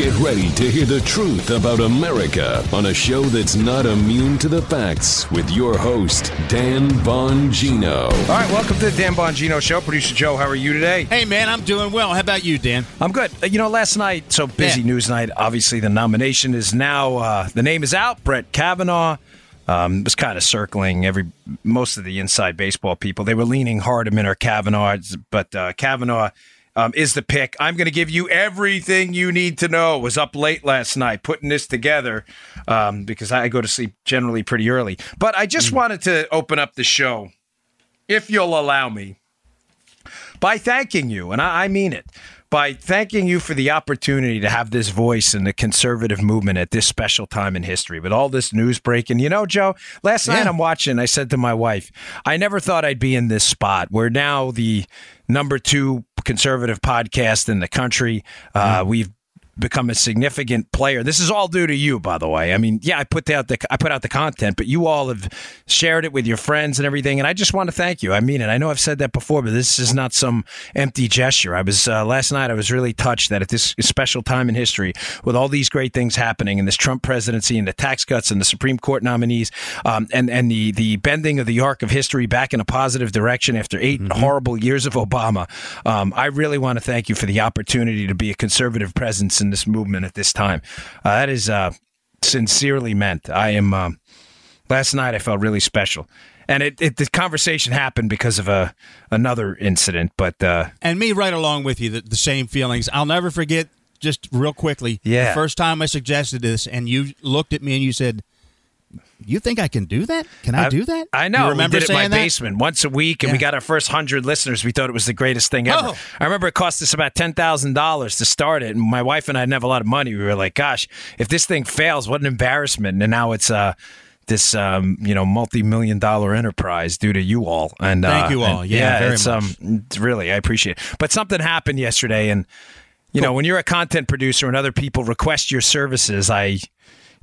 Get ready to hear the truth about America on a show that's not immune to the facts with your host, Dan Bongino. All right, welcome to the Dan Bongino Show. Producer Joe, how are you today? Hey, man, I'm doing well. How about you, Dan? I'm good. You know, last night, so busy Yeah. news night. Obviously, the nomination is now, uh, the name is out. Brett Kavanaugh um, was kind of circling every most of the inside baseball people. They were leaning Hardiman or Kavanaugh, but uh, Kavanaugh um, is the pick. I'm going to give you everything you need to know. Was up late last night putting this together um, because I go to sleep generally pretty early. But I just wanted to open up the show, if you'll allow me by thanking you, and I, I mean it, by thanking you for the opportunity to have this voice in the conservative movement at this special time in history with all this news breaking. You know, Joe, last night I'm watching, I said to my wife, I never thought I'd be in this spot. We're now the number two conservative podcast in the country. Uh, We've become a significant player. This is all due to you, by the way. I mean, yeah, I put out the I put out the content, but you all have shared it with your friends and everything, and I just want to thank you. I mean it. I know I've said that before, but this is not some empty gesture. I was uh, last night. I was really touched that at this special time in history, with all these great things happening in this Trump presidency and the tax cuts and the Supreme Court nominees, um, and and the the bending of the arc of history back in a positive direction after 8 horrible years of Obama. Um, I really want to thank you for the opportunity to be a conservative presence in this movement at this time. Uh, that is uh, sincerely meant. I am. Um, last night I felt really special, and it, it the conversation happened because of a another incident. But uh, And me right along with you, the, the same feelings. I'll never forget, just real quickly, Yeah. the first time I suggested this, and you looked at me and you said, You think I can do that? Can I, do that? I know. You remember we did it in my that? basement once a week, and we got our first hundred listeners. We thought it was the greatest thing ever. Oh. I remember it cost us about ten thousand dollars to start it, and my wife and I didn't have a lot of money. We were like, "Gosh, if this thing fails, what an embarrassment!" And now it's uh, this um, you know multi-million dollar enterprise due to you all. And Thank uh, you all. and- Yeah, very it's much. um, it's really I appreciate it. But something happened yesterday, and you know when you're a content producer and other people request your services, I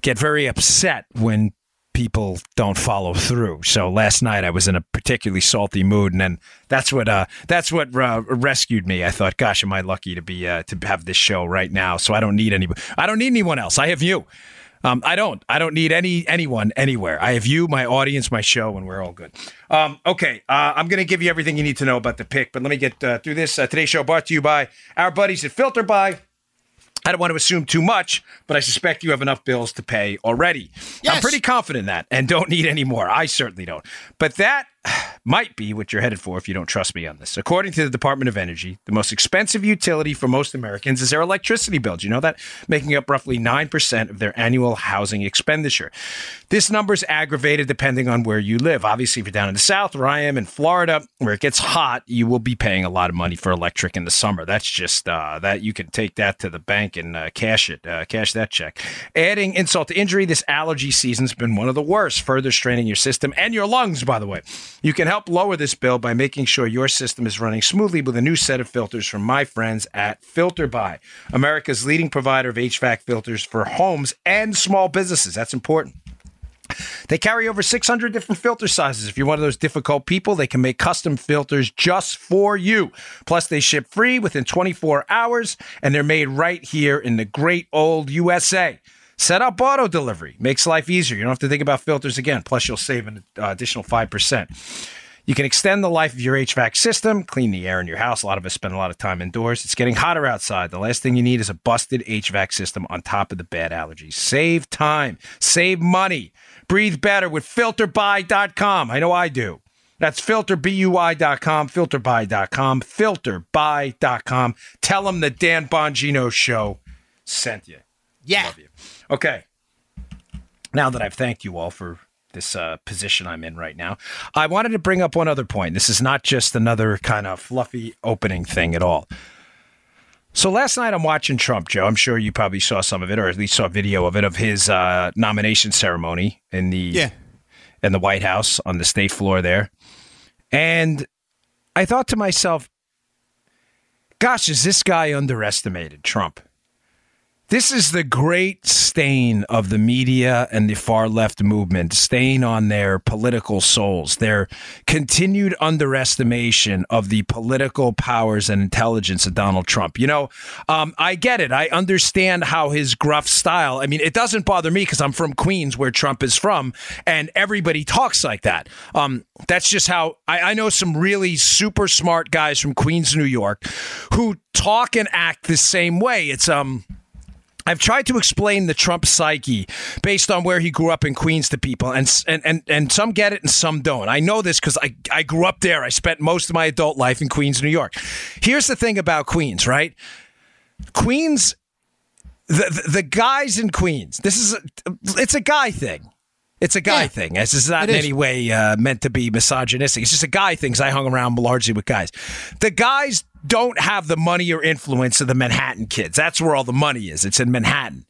get very upset when people don't follow through. So last night I was in a particularly salty mood, and then that's what uh, that's what uh, rescued me. I thought, gosh, am I lucky to be uh, to have this show right now? So I don't need any I don't need anyone else. I have you. Um, I don't. I don't need any anyone anywhere. I have you, my audience, my show, and we're all good. Um, okay, uh, I'm going to give you everything you need to know about the pick, but let me get uh, through this. Uh, today's show brought to you by our buddies at FilterBuy. I don't want to assume too much, but I suspect you have enough bills to pay already. I'm pretty confident in that and don't need any more. I certainly don't. But that might be what you're headed for if you don't trust me on this. According to the Department of Energy, the most expensive utility for most Americans is their electricity bill. Do you know that? Making up roughly 9% of their annual housing expenditure. This number is aggravated depending on where you live. Obviously, if you're down in the South, where I am in Florida, where it gets hot, you will be paying a lot of money for electric in the summer. That's just uh, that you can take that to the bank and uh, cash it, uh, cash that check. Adding insult to injury, this allergy season's been one of the worst, further straining your system and your lungs, by the way. You can help lower this bill by making sure your system is running smoothly with a new set of filters from my friends at FilterBuy, America's leading provider of HVAC filters for homes and small businesses. That's important. They carry over 600 different filter sizes. If you're one of those difficult people, they can make custom filters just for you. Plus, they ship free within 24 hours, and they're made right here in the great old USA. Set up auto delivery makes life easier. You don't have to think about filters again. Plus, you'll save an uh, additional 5%. You can extend the life of your HVAC system, clean the air in your house. A lot of us spend a lot of time indoors. It's getting hotter outside. The last thing you need is a busted HVAC system on top of the bad allergies. Save time, save money, breathe better with filterbuy.com. I know I do. That's filterbuy.com, filterbuy.com, filterbuy.com. Tell them the Dan Bongino show sent you. Yeah. Love you. Okay. Now that I've thanked you all for this uh, position I'm in right now, I wanted to bring up one other point. This is not just another kind of fluffy opening thing at all. So last night I'm watching Trump, Joe. I'm sure you probably saw some of it, or at least saw a video of it, of his uh, nomination ceremony in the Yeah. in the White House on the state floor there. And I thought to myself, gosh, is this guy underestimated Trump? This is the great stain of the media and the far left movement, stain on their political souls, their continued underestimation of the political powers and intelligence of Donald Trump. You know, um, I get it. I understand how his gruff style, I mean, it doesn't bother me because I'm from Queens, where Trump is from, and everybody talks like that. Um, that's just how I, I know some really super smart guys from Queens, New York, who talk and act the same way. It's, um, I've tried to explain the Trump psyche based on where he grew up in Queens to people, and and and, and some get it and some don't. I know this because I, I grew up there. I spent most of my adult life in Queens, New York. Here's the thing about Queens, right? Queens, the the, the guys in Queens. This is a, it's a guy thing. It's a guy Yeah. thing. This is not in is. any way uh, meant to be misogynistic. It's just a guy thing. 'cause I hung around largely with guys. The guys don't have the money or influence of the Manhattan kids. That's where all the money is. It's in Manhattan.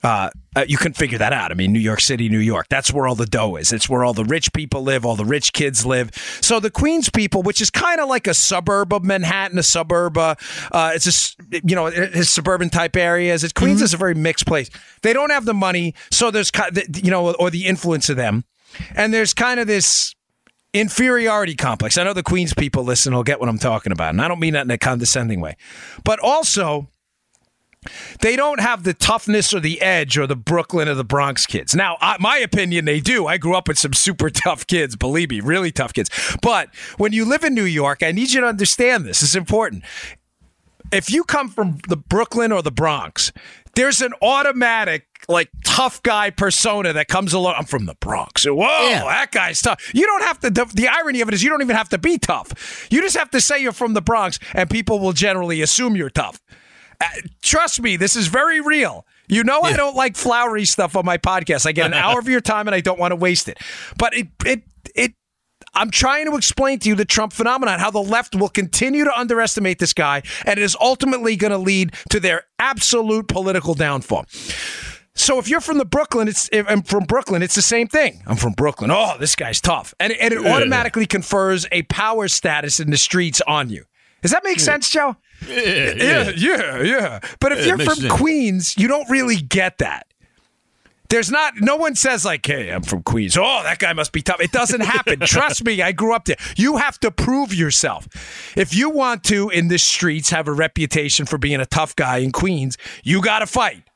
Uh, uh, you can figure that out. I mean, New York City, New York. That's where all the dough is. It's where all the rich people live, all the rich kids live. So the Queens people, which is kind of like a suburb of Manhattan, a suburb, uh, uh, it's a s- you know, it's suburban type areas. It's Queens is a very mixed place. They don't have the money, so there's you know, or the influence of them, and there's kind of this inferiority complex. I know the Queens people listen will get what I'm talking about, and I don't mean that in a condescending way, but also they don't have the toughness or the edge or the Brooklyn or the Bronx kids. Now, I, my opinion, they do. I grew up with some super tough kids, believe me, really tough kids. But when you live in New York, I need you to understand this. It's important. If you come from the Brooklyn or the Bronx, there's an automatic like tough guy persona that comes along. I'm from the Bronx. Whoa, Yeah. that guy's tough. You don't have to. The, the irony of it is you don't even have to be tough. You just have to say you're from the Bronx, and people will generally assume you're tough. Uh, trust me, this is very real. You know I don't like flowery stuff on my podcast. I get an hour of your time and I don't want to waste it. But it it I'm trying to explain to you the Trump phenomenon, how the left will continue to underestimate this guy, and it is ultimately going to lead to their absolute political downfall. So if you're from the Brooklyn, it's if I'm from Brooklyn, it's the same thing. I'm from Brooklyn. Oh, this guy's tough, and and it automatically confers a power status in the streets on you. Does that make sense, Joe? Yeah, yeah, yeah. But if Yeah, you're from sense. Queens, you don't really get that. There's not, no one says, like, hey, I'm from Queens. Oh, that guy must be tough. It doesn't happen. Trust me, I grew up there. You have to prove yourself. If you want to, in the streets, have a reputation for being a tough guy in Queens, you got to fight.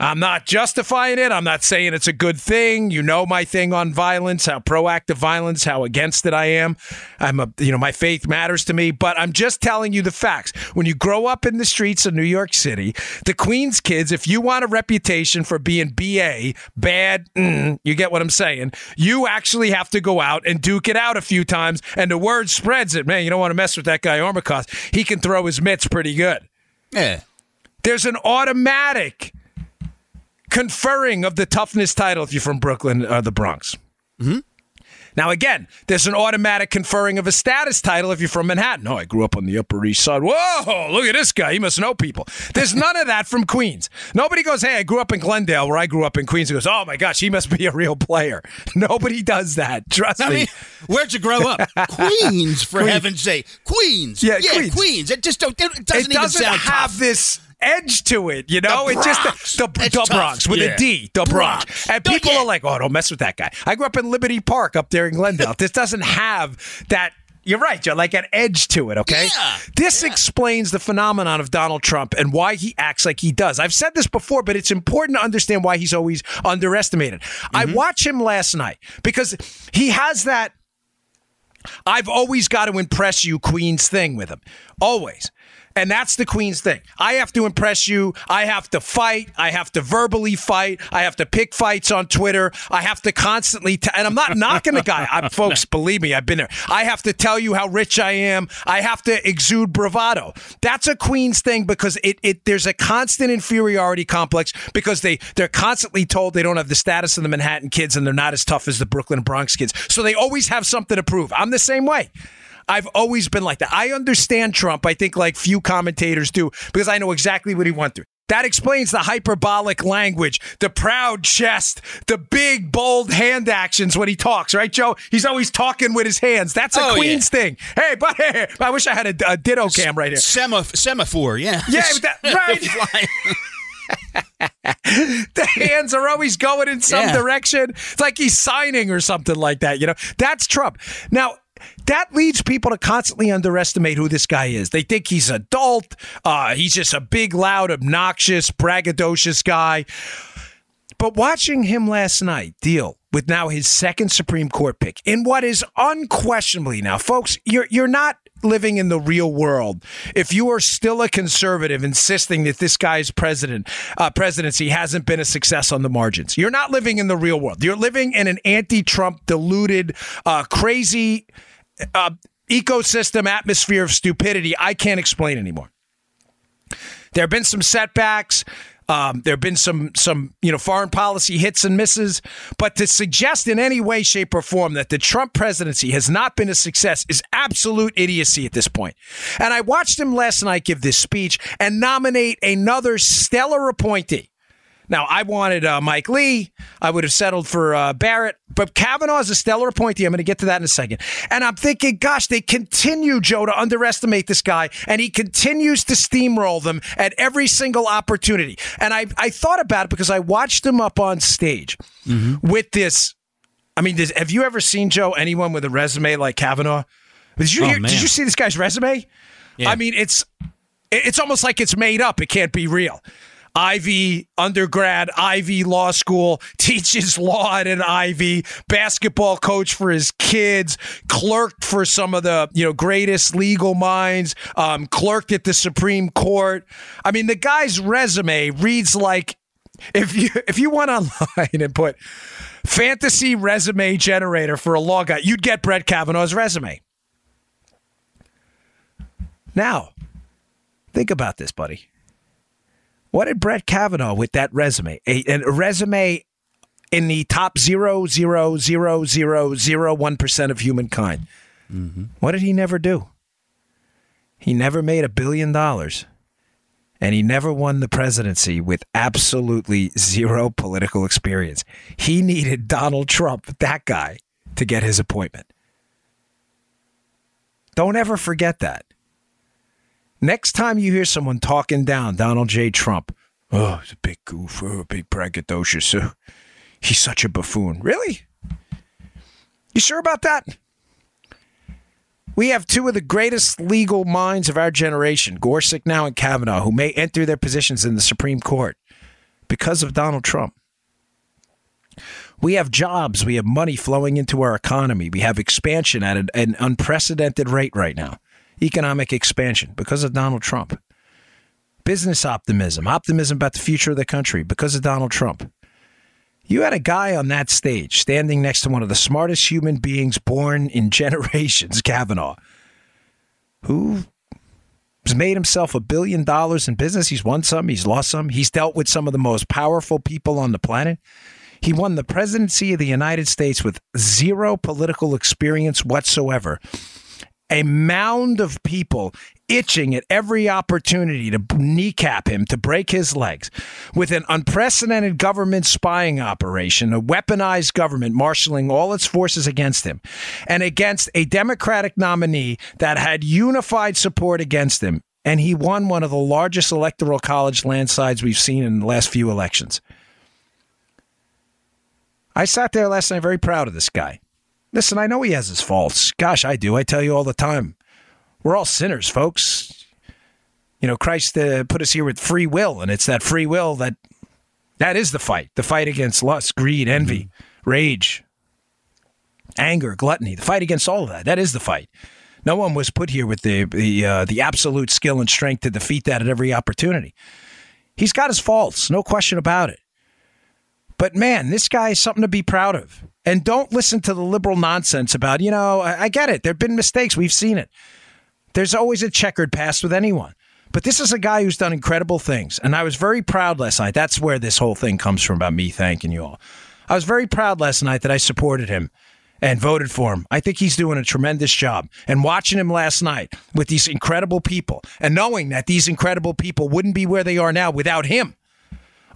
I'm not justifying it. I'm not saying it's a good thing. You know my thing on violence, how proactive violence, how against it I am. I'm a, you know, my faith matters to me, but I'm just telling you the facts. When you grow up in the streets of New York City, the Queens kids, if you want a reputation for being BA, bad, mm, you get what I'm saying, you actually have to go out and duke it out a few times. And the word spreads it. Man, you don't want to mess with that guy Armacost. He can throw his mitts pretty good Yeah. there's an automatic conferring of the toughness title if you're from Brooklyn or the Bronx. Mm-hmm. Now, again, there's an automatic conferring of a status title if you're from Manhattan. Oh, I grew up on the Upper East Side. Whoa, look at this guy. He must know people. There's none of that from Queens. Nobody goes, hey, I grew up in Glendale, where I grew up in Queens. He goes, oh my gosh, he must be a real player. Nobody does that. Trust I me. mean, where'd you grow up? Queens, for heaven's sake. Queens. Yeah, yeah Queens. Queens. It just don't. It doesn't, it doesn't have tough. this edge to it, you know. It's just the, the, the. Bronx with a Yeah. D, the Bronx. Bronx. And people yeah. are like, "Oh, don't mess with that guy." I grew up in Liberty Park up there in Glendale. this doesn't have that. You're right, Joe. Like an edge to it. Okay. Yeah. This explains the phenomenon of Donald Trump and why he acts like he does. I've said this before, but it's important to understand why he's always underestimated. I watched him last night because he has that. I've always got to impress you, Queens thing with him. Always. And that's the Queen's thing. I have to impress you. I have to fight. I have to verbally fight. I have to pick fights on Twitter. I have to constantly, t- and I'm not knocking the guy. I'm, folks, believe me, I've been there. I have to tell you how rich I am. I have to exude bravado. That's a Queen's thing because it, it there's a constant inferiority complex because they they're constantly told they don't have the status of the Manhattan kids and they're not as tough as the Brooklyn Bronx kids. So they always have something to prove. I'm the same way. I've always been like that. I understand Trump, I think, like few commentators do, because I know exactly what he went through. That explains the hyperbolic language, the proud chest, the big, bold hand actions when he talks, right, Joe? He's always talking with his hands. That's a Oh, Queen's thing. Hey, but hey, I wish I had a, a ditto cam right here. Semaphore, yeah. Yeah, that- right. The hands are always going in some Yeah. direction. It's like he's signing or something like that. You know, that's Trump. Now, that leads people to constantly underestimate who this guy is. They think he's adult. Uh, he's just a big, loud, obnoxious, braggadocious guy. But watching him last night deal with now his second Supreme Court pick in what is unquestionably now, folks, you're you're not living in the real world if you are still a conservative insisting that this guy's president uh, presidency hasn't been a success on the margins. You're not living in the real world. You're living in an anti-Trump, deluded, uh, crazy uh, ecosystem atmosphere of stupidity. I can't explain anymore. There have been some setbacks. Um, there have been some some you know foreign policy hits and misses, but to suggest in any way, shape, or form that the Trump presidency has not been a success is absolute idiocy at this point. And I watched him last night give this speech and nominate another stellar appointee. Now, I wanted uh, Mike Lee. I would have settled for uh, Barrett, but Kavanaugh is a stellar appointee. I'm going to get to that in a second. And I'm thinking, gosh, they continue, Joe, to underestimate this guy, and he continues to steamroll them at every single opportunity. And I, I thought about it because I watched him up on stage with this. I mean, does, have you ever seen, Joe, anyone with a resume like Kavanaugh? Did you, Oh, hear, did you see this guy's resume? Yeah. I mean, it's it's almost like it's made up. It can't be real. Ivy undergrad, Ivy law school, teaches law at an Ivy, basketball coach for his kids, clerked for some of the you know greatest legal minds, um, clerked at the Supreme Court. I mean, the guy's resume reads like if you if you went online and put fantasy resume generator for a law guy, you'd get Brett Kavanaugh's resume. Now, think about this, buddy. What did Brett Kavanaugh with that resume? A, a resume in the top zero zero zero zero zero one percent of humankind. Mm-hmm. What did he never do? He never made a billion dollars, and he never won the presidency with absolutely zero political experience. He needed Donald Trump, that guy, to get his appointment. Don't ever forget that. Next time you hear someone talking down Donald J. Trump, oh, he's a big goof, a big braggadocious, oh, he's such a buffoon. Really? You sure about that? We have two of the greatest legal minds of our generation, Gorsuch now and Kavanaugh, who may enter their positions in the Supreme Court because of Donald Trump. We have jobs. We have money flowing into our economy. We have expansion at an, an unprecedented rate right now. Economic expansion because of Donald Trump. Business optimism, optimism about the future of the country because of Donald Trump. You had a guy on that stage standing next to one of the smartest human beings born in generations, Kavanaugh, who has made himself a billion dollars in business. He's won some, he's lost some. He's dealt with some of the most powerful people on the planet. He won the presidency of the United States with zero political experience whatsoever. A mound of people itching at every opportunity to kneecap him, to break his legs, with an unprecedented government spying operation, a weaponized government marshaling all its forces against him, and against a Democratic nominee that had unified support against him. And he won one of the largest electoral college landslides we've seen in the last few elections. I sat there last night very proud of this guy. Listen, I know he has his faults. Gosh, I do. I tell you all the time. We're all sinners, folks. You know, Christ uh, put us here with free will, and it's that free will that that is the fight. The fight against lust, greed, envy, rage, anger, gluttony. The fight against all of that. That is the fight. No one was put here with the the uh, the absolute skill and strength to defeat that at every opportunity. He's got his faults, no question about it. But man, this guy is something to be proud of. And don't listen to the liberal nonsense about, you know, I, I get it. There have been mistakes. We've seen it. There's always a checkered past with anyone. But this is a guy who's done incredible things. And I was very proud last night. That's where this whole thing comes from about me thanking you all. I was very proud last night that I supported him and voted for him. I think he's doing a tremendous job. And watching him last night with these incredible people and knowing that these incredible people wouldn't be where they are now without him,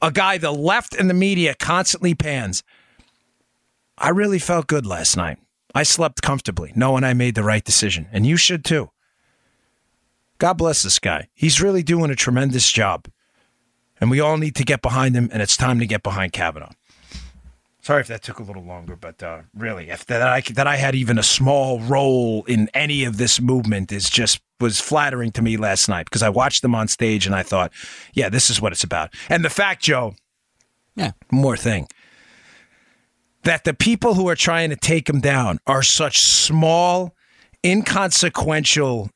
a guy the left and the media constantly pans. I really felt good last night. I slept comfortably, knowing I made the right decision. And you should too. God bless this guy. He's really doing a tremendous job. and we all need to get behind him, and it's time to get behind Kavanaugh. Sorry if that took a little longer, but uh, really, if that I that I had even a small role in any of this movement is just was flattering to me last night because I watched them on stage and I thought, yeah, this is what it's about. And the fact, Joe, Yeah. more thing that the people who are trying to take him down are such small, inconsequential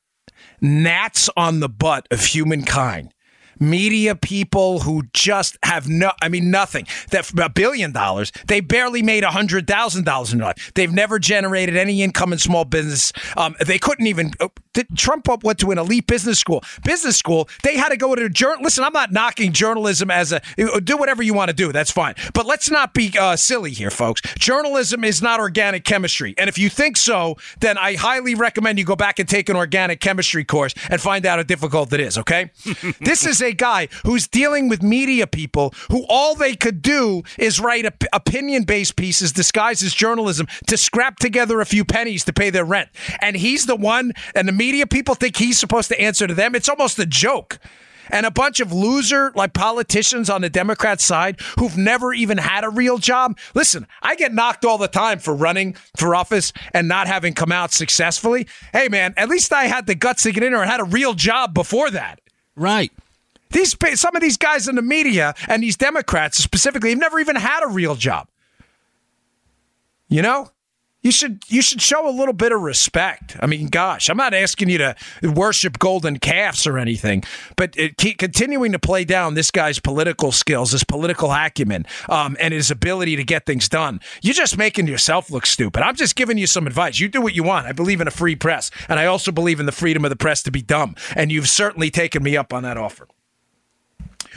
gnats on the butt of humankind. Media people who just have no, I mean, nothing. That a billion dollars, they barely made a hundred thousand dollars in life. They've never generated any income in small business. Um, they couldn't even. Uh, Trump went to an elite business school. Business school, they had to go to journal. Listen, I'm not knocking journalism as a do whatever you want to do. That's fine, but let's not be uh, silly here, folks. Journalism is not organic chemistry, and if you think so, then I highly recommend you go back and take an organic chemistry course and find out how difficult it is. Okay, this is a guy who's dealing with media people who all they could do is write op- opinion based pieces disguised as journalism to scrap together a few pennies to pay their rent, and he's the one, and the media people think he's supposed to answer to them. It's almost a joke and a bunch of loser like politicians on the Democrat side who've never even had a real job. Listen, I get knocked all the time for running for office and not having come out successfully. Hey, man, at least I had the guts to get in there and had a real job before that. Right. These some of these guys in the media and these Democrats specifically have never even had a real job. You know? You should you should show a little bit of respect. I mean, gosh, I'm not asking you to worship golden calves or anything, but keep continuing to play down this guy's political skills, his political acumen, um, and his ability to get things done. You're just making yourself look stupid. I'm just giving you some advice. You do what you want. I believe in a free press, and I also believe in the freedom of the press to be dumb. And you've certainly taken me up on that offer.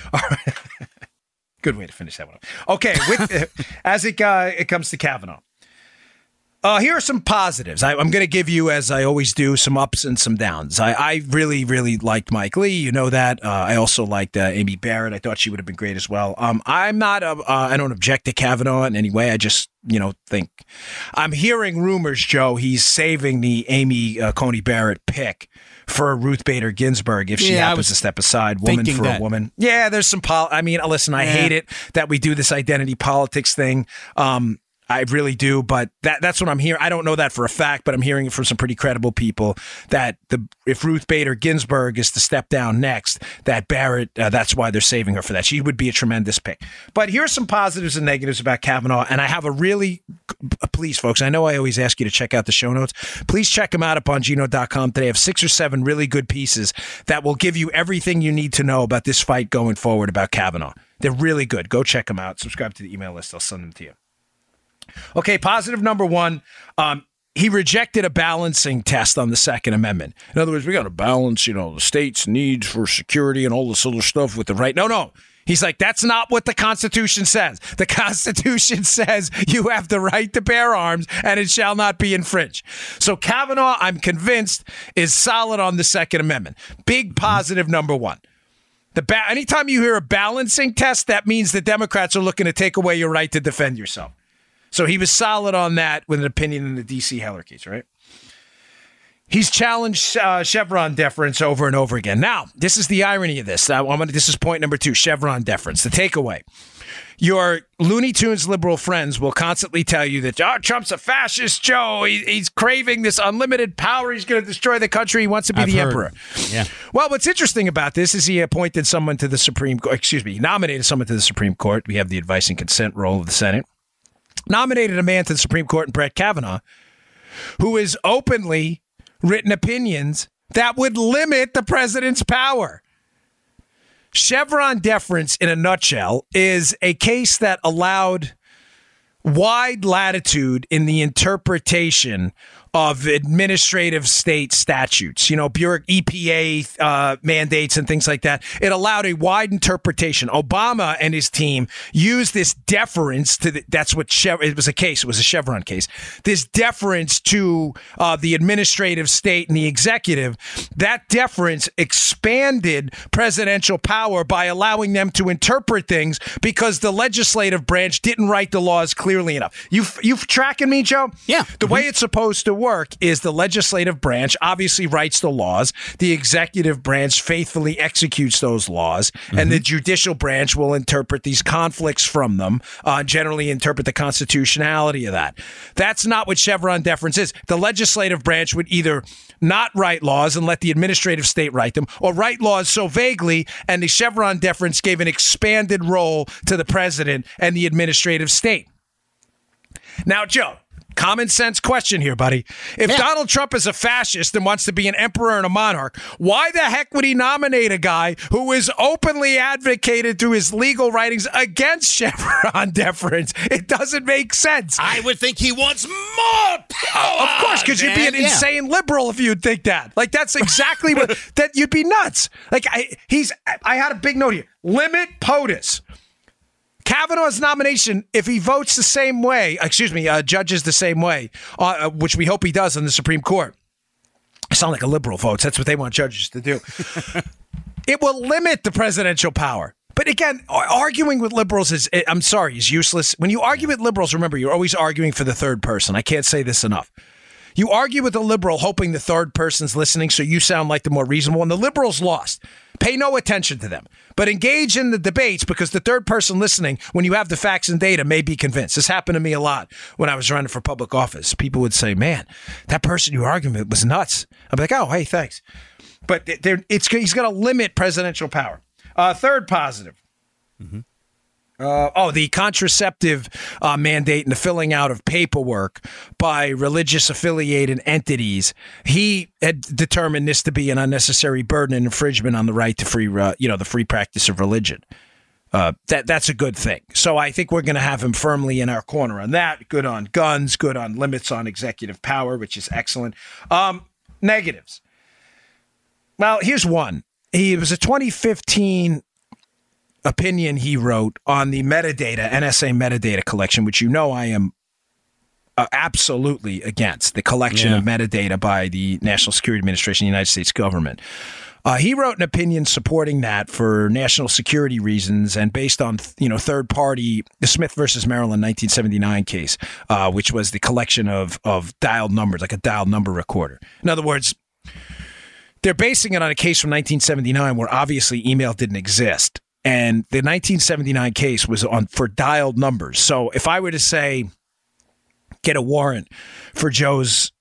All right. Good way to finish that one. Okay, with, as it uh, it comes to Kavanaugh. Uh, here are some positives. I, am going to give you, as I always do, some ups and some downs. I, I really, really liked Mike Lee. You know that. Uh, I also liked uh, Amy Barrett. I thought she would have been great as well. Um, I'm not. A, I don't object to Kavanaugh in any way. I just, you know, think I'm hearing rumors, Joe. He's saving the Amy uh, Coney Barrett pick for Ruth Bader Ginsburg if she Yeah, happens to step aside, woman for that. a woman. Yeah, there's some. Pol- I mean, listen, I Yeah. hate it that we do this identity politics thing. Um, I really do, but that that's what I'm hearing. I don't know that for a fact, but I'm hearing it from some pretty credible people that the if Ruth Bader Ginsburg is to step down next, that Barrett, uh, that's why they're saving her for that. She would be a tremendous pick. But here's some positives and negatives about Kavanaugh, and I have a really please, folks. I know I always ask you to check out the show notes. Please check them out up Bongino.com today. I have six or seven really good pieces that will give you everything you need to know about this fight going forward about Kavanaugh. They're really good. Go check them out. Subscribe to the email list. I'll send them to you. Okay, positive number one. Um, he rejected a balancing test on the Second Amendment. In other words, we got to balance, you know, the state's needs for security and all this other stuff with the right. No, no. He's like, that's not what the Constitution says. The Constitution says you have the right to bear arms and it shall not be infringed. So Kavanaugh, I'm convinced, is solid on the Second Amendment. Big positive number one. The ba- anytime you hear a balancing test, that means the Democrats are looking to take away your right to defend yourself. So he was solid on that with an opinion in the D.C. Heller case, right? He's challenged uh, Chevron deference over and over again. Now, this is the irony of this. I'm gonna, this is point number two Chevron deference. The takeaway. Your Looney Tunes liberal friends will constantly tell you that oh, Trump's a fascist, Joe. He, he's craving this unlimited power. He's going to destroy the country. He wants to be I've the heard. emperor. Yeah. Well, what's interesting about this is he appointed someone to the Supreme Court. Excuse me, he nominated someone to the Supreme Court. We have the advice and consent role of the Senate. Nominated a man to the Supreme Court, in Brett Kavanaugh, who has openly written opinions that would limit the president's power. Chevron deference, in a nutshell, is a case that allowed wide latitude in the interpretation of administrative state statutes, you know, bureau- EPA uh, mandates and things like that. It allowed a wide interpretation. Obama and his team used this deference to the, that's what Chev- it was a case. It was a Chevron case. This deference to uh, the administrative state and the executive. That deference expanded presidential power by allowing them to interpret things because the legislative branch didn't write the laws clearly enough. You you tracking me, Joe? Yeah. The way it's supposed to work is the legislative branch obviously writes the laws, the executive branch faithfully executes those laws, mm-hmm. and the judicial branch will interpret these conflicts from them, uh, generally interpret the constitutionality of that. That's not what Chevron deference is. The legislative branch would either not write laws and let the administrative state write them, or write laws so vaguely, and the Chevron deference gave an expanded role to the president and the administrative state. Now, Joe, common sense question here, buddy. If yeah. Donald Trump is a fascist and wants to be an emperor and a monarch, why the heck would he nominate a guy who is openly advocated through his legal writings against Chevron deference? It doesn't make sense. I would think he wants more power. Of course, because you'd be an yeah. insane liberal if you'd think that. Like that's exactly what that you'd be nuts. Like I, he's. I had a big note here. Limit POTUS. Kavanaugh's nomination, if he votes the same way, excuse me, uh, judges the same way, uh, uh, which we hope he does in the Supreme Court. I sound like a liberal votes. That's what they want judges to do. it will limit the presidential power. But again, arguing with liberals is, eh, I'm sorry, is useless. When you argue with liberals, remember, you're always arguing for the third person. I can't say this enough. You argue with a liberal hoping the third person's listening so you sound like the more reasonable, and the liberals lost. Pay no attention to them, but engage in the debates because the third person listening, when you have the facts and data, may be convinced. This happened to me a lot when I was running for public office. People would say, Man, that person you arguing with was nuts. I'm like, Oh, hey, thanks. But it's, he's going to limit presidential power. Uh, third positive. Mm-hmm. Uh, oh, the contraceptive uh, mandate and the filling out of paperwork by religious affiliated entities. He had determined this to be an unnecessary burden and infringement on the right to free, uh, you know, the free practice of religion. Uh, that that's a good thing. So I think we're going to have him firmly in our corner on that. Good on guns. Good on limits on executive power, which is excellent. Um, negatives. Well, here's one. He was a 2015 opinion he wrote on the metadata, NSA metadata collection, which you know I am uh, absolutely against the collection yeah. of metadata by the National Security Administration, the United States government. Uh, he wrote an opinion supporting that for national security reasons and based on you know third party the Smith versus Maryland 1979 case, uh, which was the collection of of dialed numbers like a dialed number recorder. In other words, they're basing it on a case from 1979 where obviously email didn't exist and the 1979 case was on for dialed numbers. So if I were to say, get a warrant for Joe's,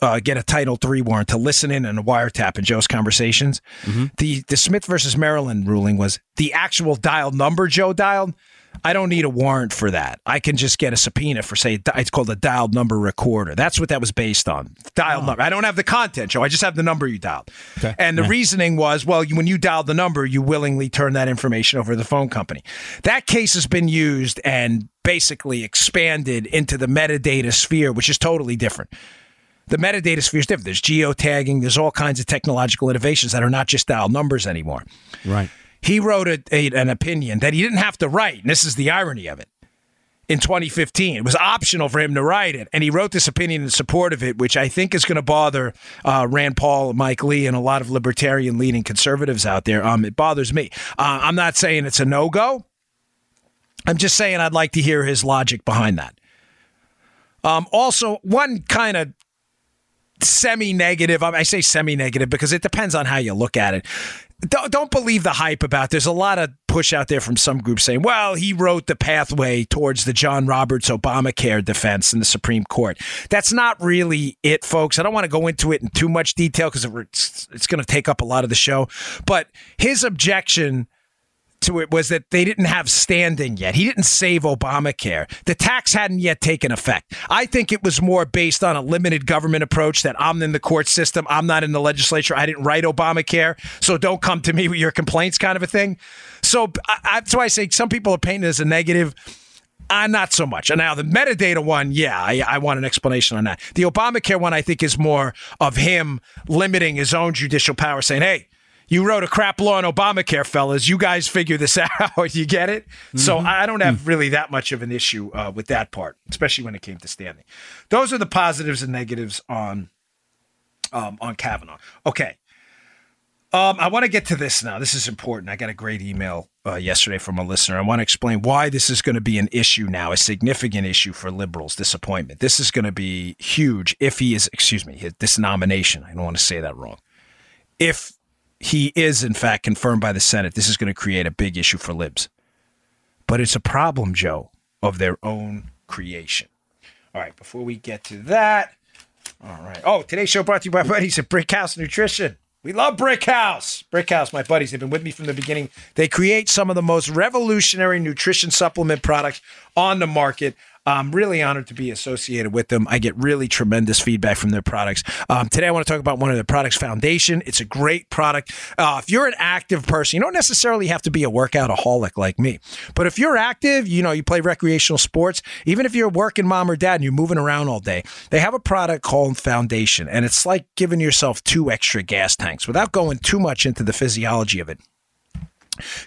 uh, get a Title III warrant to listen in and a wiretap in Joe's conversations, mm-hmm. the the Smith versus Maryland ruling was the actual dialed number Joe dialed I don't need a warrant for that. I can just get a subpoena for say it's called a dialed number recorder. That's what that was based on. Dialed oh. number. I don't have the content, Joe. I just have the number you dialed. Okay. And the yeah. reasoning was, well, when you dialed the number, you willingly turn that information over to the phone company. That case has been used and basically expanded into the metadata sphere, which is totally different. The metadata sphere is different. There's geotagging. There's all kinds of technological innovations that are not just dial numbers anymore. Right. He wrote a, a, an opinion that he didn't have to write. And this is the irony of it. In 2015, it was optional for him to write it, and he wrote this opinion in support of it, which I think is going to bother uh, Rand Paul, Mike Lee, and a lot of libertarian leaning conservatives out there. Um, it bothers me. Uh, I'm not saying it's a no go. I'm just saying I'd like to hear his logic behind that. Um, also, one kind of semi negative, I say semi negative because it depends on how you look at it don't, don't believe the hype about. There's a lot of push out there from some groups saying, "Well, he wrote the pathway towards the John Roberts Obamacare defense in the Supreme Court." That's not really it, folks. I don't want to go into it in too much detail because it's, it's going to take up a lot of the show. But his objection to it was that they didn't have standing yet. He didn't save Obamacare. The tax hadn't yet taken effect. I think it was more based on a limited government approach that I'm in the court system, I'm not in the legislature, I didn't write Obamacare, so don't come to me with your complaints kind of a thing. So that's why I say some people are painted as a negative. Uh, not so much. And now the metadata one, yeah, I, I, want an explanation on that. The Obamacare one, I think, is more of him limiting his own judicial power, saying, hey, you wrote a crap law on Obamacare, fellas. You guys figure this out. you get it? Mm-hmm. So I don't have really that much of an issue uh, with that part, especially when it came to standing. Those are the positives and negatives on um, on Kavanaugh. Okay. Um, I want to get to this now. This is important. I got a great email uh, yesterday from a listener. I want to explain why this is going to be an issue now, a significant issue for liberals. Disappointment. This is going to be huge if he is. Excuse me. This nomination. I don't want to say that wrong. If he is in fact confirmed by the Senate, this is going to create a big issue for libs. But it's a problem, Joe, of their own creation. All right. Before we get to that. All right. Oh, today's show brought to you by buddies at Brick House Nutrition. We love Brick House. Brick House, my buddies, they've been with me from the beginning. They create some of the most revolutionary nutrition supplement products on the market. I'm really honored to be associated with them. I get really tremendous feedback from their products. Um, today, I want to talk about one of their products, Foundation. It's a great product. Uh, if you're an active person, you don't necessarily have to be a workoutaholic like me. But if you're active, you know, you play recreational sports, even if you're a working mom or dad and you're moving around all day, they have a product called Foundation. And it's like giving yourself two extra gas tanks without going too much into the physiology of it.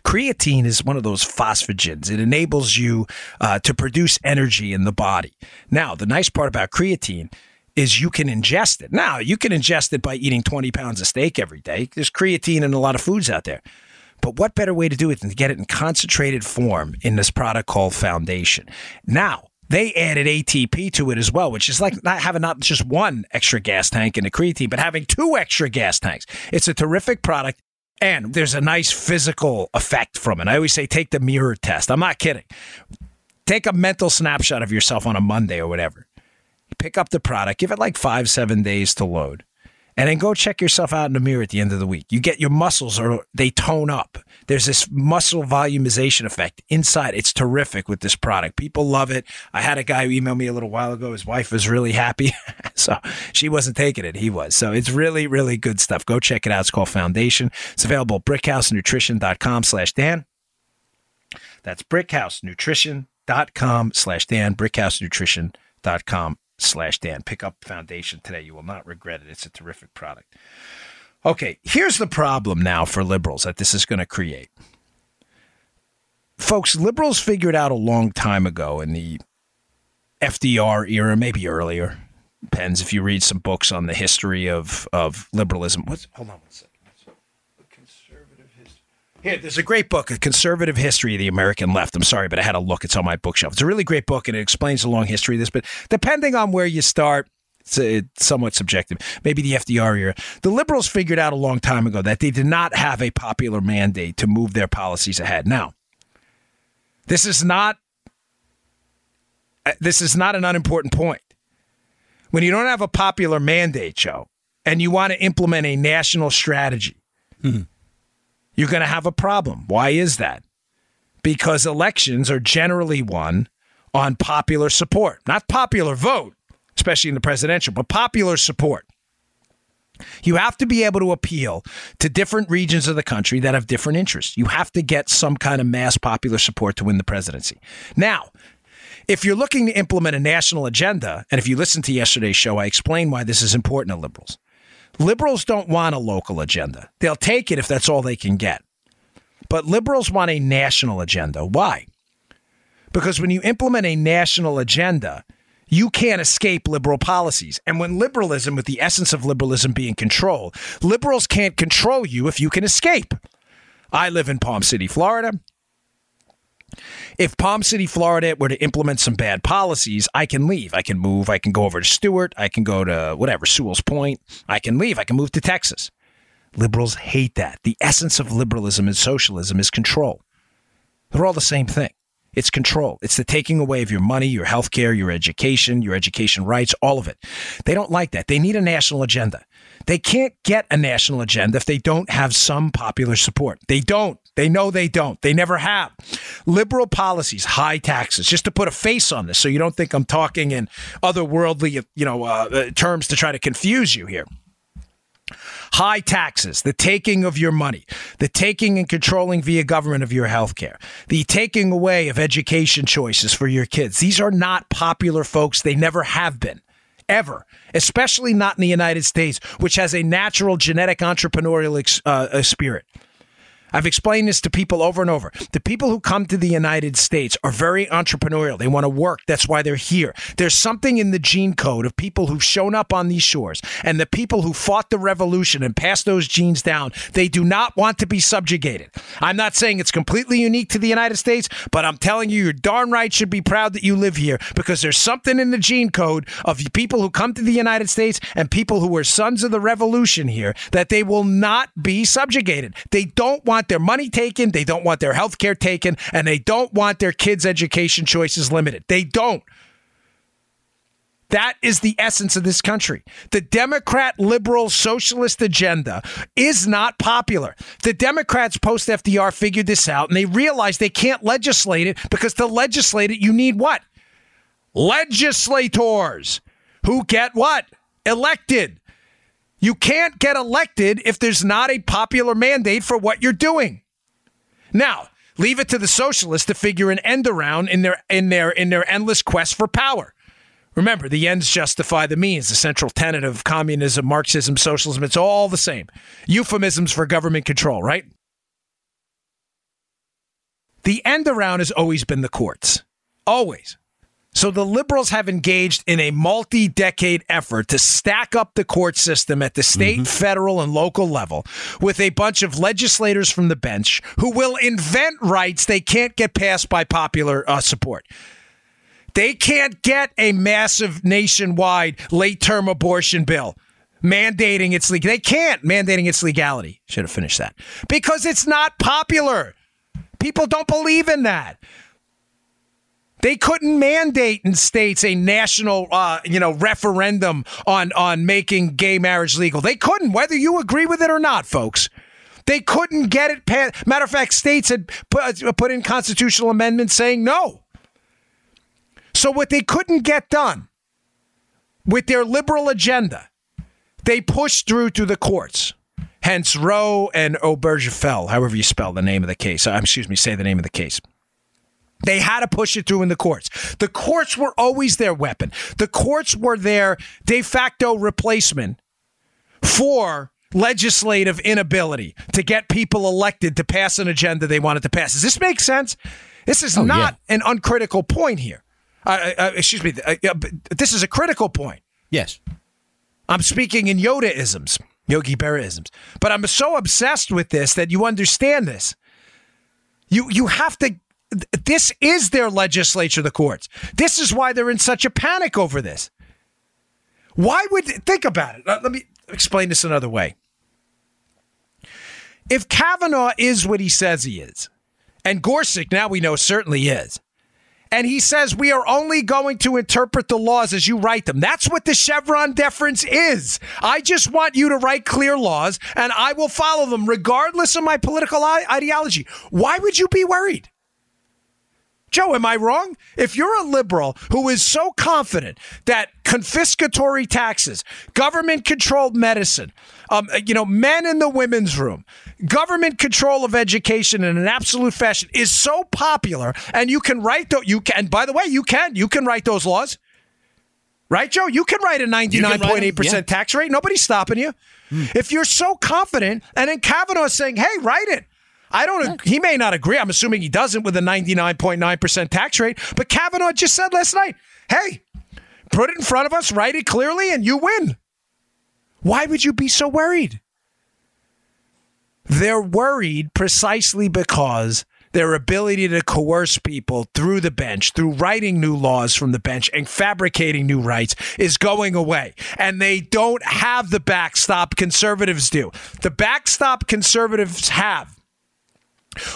Creatine is one of those phosphagens. It enables you uh, to produce energy in the body. Now, the nice part about creatine is you can ingest it. Now, you can ingest it by eating 20 pounds of steak every day. There's creatine in a lot of foods out there. But what better way to do it than to get it in concentrated form in this product called Foundation? Now, they added ATP to it as well, which is like not having not just one extra gas tank in the creatine, but having two extra gas tanks. It's a terrific product. And there's a nice physical effect from it. I always say take the mirror test. I'm not kidding. Take a mental snapshot of yourself on a Monday or whatever. Pick up the product, give it like five, seven days to load and then go check yourself out in the mirror at the end of the week. You get your muscles or they tone up. There's this muscle volumization effect inside. It's terrific with this product. People love it. I had a guy who emailed me a little while ago. His wife was really happy. so she wasn't taking it. He was. So it's really, really good stuff. Go check it out. It's called Foundation. It's available at brickhousenutrition.com slash Dan. That's brickhousenutrition.com slash Dan, brickhousenutrition.com slash Dan. Pick up Foundation today. You will not regret it. It's a terrific product. Okay, here's the problem now for liberals that this is going to create. Folks, liberals figured out a long time ago in the FDR era, maybe earlier. Depends if you read some books on the history of, of liberalism. What's, hold on one second. Here, there's a great book, A Conservative History of the American Left. I'm sorry, but I had a look. It's on my bookshelf. It's a really great book, and it explains the long history of this. But depending on where you start, it's, it's somewhat subjective. Maybe the FDR era. The liberals figured out a long time ago that they did not have a popular mandate to move their policies ahead. Now, this is not uh, this is not an unimportant point. When you don't have a popular mandate, Joe, and you want to implement a national strategy. Mm-hmm you're going to have a problem. Why is that? Because elections are generally won on popular support, not popular vote, especially in the presidential, but popular support. You have to be able to appeal to different regions of the country that have different interests. You have to get some kind of mass popular support to win the presidency. Now, if you're looking to implement a national agenda, and if you listen to yesterday's show, I explained why this is important to liberals. Liberals don't want a local agenda. They'll take it if that's all they can get. But liberals want a national agenda. Why? Because when you implement a national agenda, you can't escape liberal policies. And when liberalism, with the essence of liberalism being control, liberals can't control you if you can escape. I live in Palm City, Florida. If Palm City, Florida were to implement some bad policies, I can leave. I can move. I can go over to Stuart. I can go to whatever, Sewell's Point. I can leave. I can move to Texas. Liberals hate that. The essence of liberalism and socialism is control. They're all the same thing. It's control. It's the taking away of your money, your health care, your education, your education rights, all of it. They don't like that. They need a national agenda. They can't get a national agenda if they don't have some popular support. They don't. They know they don't. They never have. Liberal policies, high taxes, just to put a face on this so you don't think I'm talking in otherworldly, you know, uh, terms to try to confuse you here. High taxes, the taking of your money, the taking and controlling via government of your health care, the taking away of education choices for your kids. These are not popular folks. They never have been, ever, especially not in the United States, which has a natural genetic entrepreneurial uh, spirit. I've explained this to people over and over. The people who come to the United States are very entrepreneurial. They want to work. That's why they're here. There's something in the gene code of people who've shown up on these shores and the people who fought the revolution and passed those genes down. They do not want to be subjugated. I'm not saying it's completely unique to the United States, but I'm telling you, you're darn right should be proud that you live here because there's something in the gene code of people who come to the United States and people who were sons of the revolution here that they will not be subjugated. They don't want their money taken, they don't want their health care taken, and they don't want their kids' education choices limited. They don't. That is the essence of this country. The Democrat liberal socialist agenda is not popular. The Democrats post FDR figured this out and they realized they can't legislate it because to legislate it, you need what? Legislators who get what? Elected. You can't get elected if there's not a popular mandate for what you're doing. Now, leave it to the socialists to figure an end around in their in their in their endless quest for power. Remember, the ends justify the means, the central tenet of communism, Marxism, socialism, it's all the same. Euphemisms for government control, right? The end around has always been the courts. Always. So the liberals have engaged in a multi decade effort to stack up the court system at the state, mm-hmm. federal, and local level with a bunch of legislators from the bench who will invent rights they can't get passed by popular uh, support. They can't get a massive nationwide late term abortion bill mandating its legal. They can't mandating its legality. Should have finished that because it's not popular. People don't believe in that. They couldn't mandate in states a national, uh, you know, referendum on on making gay marriage legal. They couldn't, whether you agree with it or not, folks. They couldn't get it passed. Matter of fact, states had put, uh, put in constitutional amendments saying no. So what they couldn't get done with their liberal agenda, they pushed through to the courts. Hence Roe and Obergefell, however you spell the name of the case. Uh, excuse me, say the name of the case. They had to push it through in the courts. The courts were always their weapon. The courts were their de facto replacement for legislative inability to get people elected to pass an agenda they wanted to pass. Does this make sense? This is oh, not yeah. an uncritical point here. Uh, uh, uh excuse me. Uh, this is a critical point. Yes. I'm speaking in Yoda isms, Yogi Berra isms. But I'm so obsessed with this that you understand this. You you have to this is their legislature, the courts. This is why they're in such a panic over this. Why would think about it? Let me explain this another way. If Kavanaugh is what he says he is, and Gorsuch now we know certainly is, and he says we are only going to interpret the laws as you write them. That's what the Chevron deference is. I just want you to write clear laws and I will follow them regardless of my political ideology. Why would you be worried? Joe, am I wrong? If you're a liberal who is so confident that confiscatory taxes, government controlled medicine, um, you know, men in the women's room, government control of education in an absolute fashion is so popular, and you can write those, you can, and by the way, you can, you can write those laws. Right, Joe? You can write a 99.8% yeah. tax rate. Nobody's stopping you. Mm. If you're so confident, and then Kavanaugh is saying, hey, write it. I don't. He may not agree. I'm assuming he doesn't with a 99.9 percent tax rate. But Kavanaugh just said last night, "Hey, put it in front of us, write it clearly, and you win." Why would you be so worried? They're worried precisely because their ability to coerce people through the bench, through writing new laws from the bench and fabricating new rights is going away. And they don't have the backstop conservatives do. The backstop conservatives have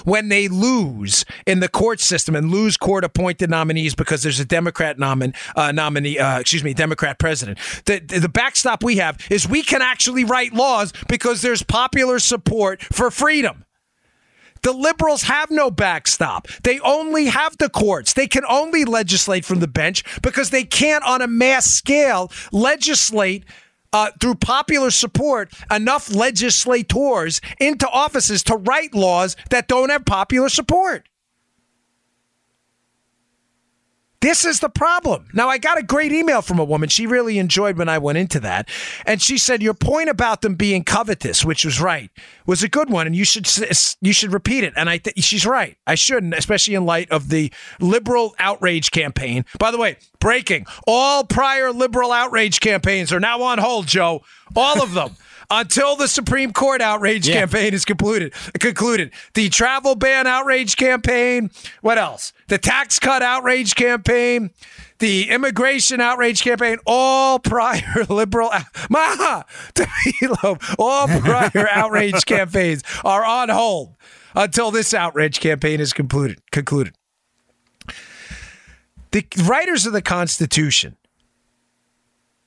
when they lose in the court system and lose court appointed nominees because there's a Democrat nomin, uh, nominee, uh, excuse me, Democrat president. The, the backstop we have is we can actually write laws because there's popular support for freedom. The liberals have no backstop. They only have the courts. They can only legislate from the bench because they can't, on a mass scale, legislate uh, through popular support, enough legislators into offices to write laws that don't have popular support. This is the problem. Now, I got a great email from a woman. She really enjoyed when I went into that. And she said, Your point about them being covetous, which was right, was a good one. And you should you should repeat it. And I th- she's right. I shouldn't, especially in light of the liberal outrage campaign. By the way, breaking all prior liberal outrage campaigns are now on hold, Joe. All of them until the Supreme Court outrage yeah. campaign is concluded. Concluded. The travel ban outrage campaign. What else? The tax cut outrage campaign. The immigration outrage campaign. All prior liberal, ma, all prior outrage campaigns are on hold until this outrage campaign is concluded. Concluded. The writers of the Constitution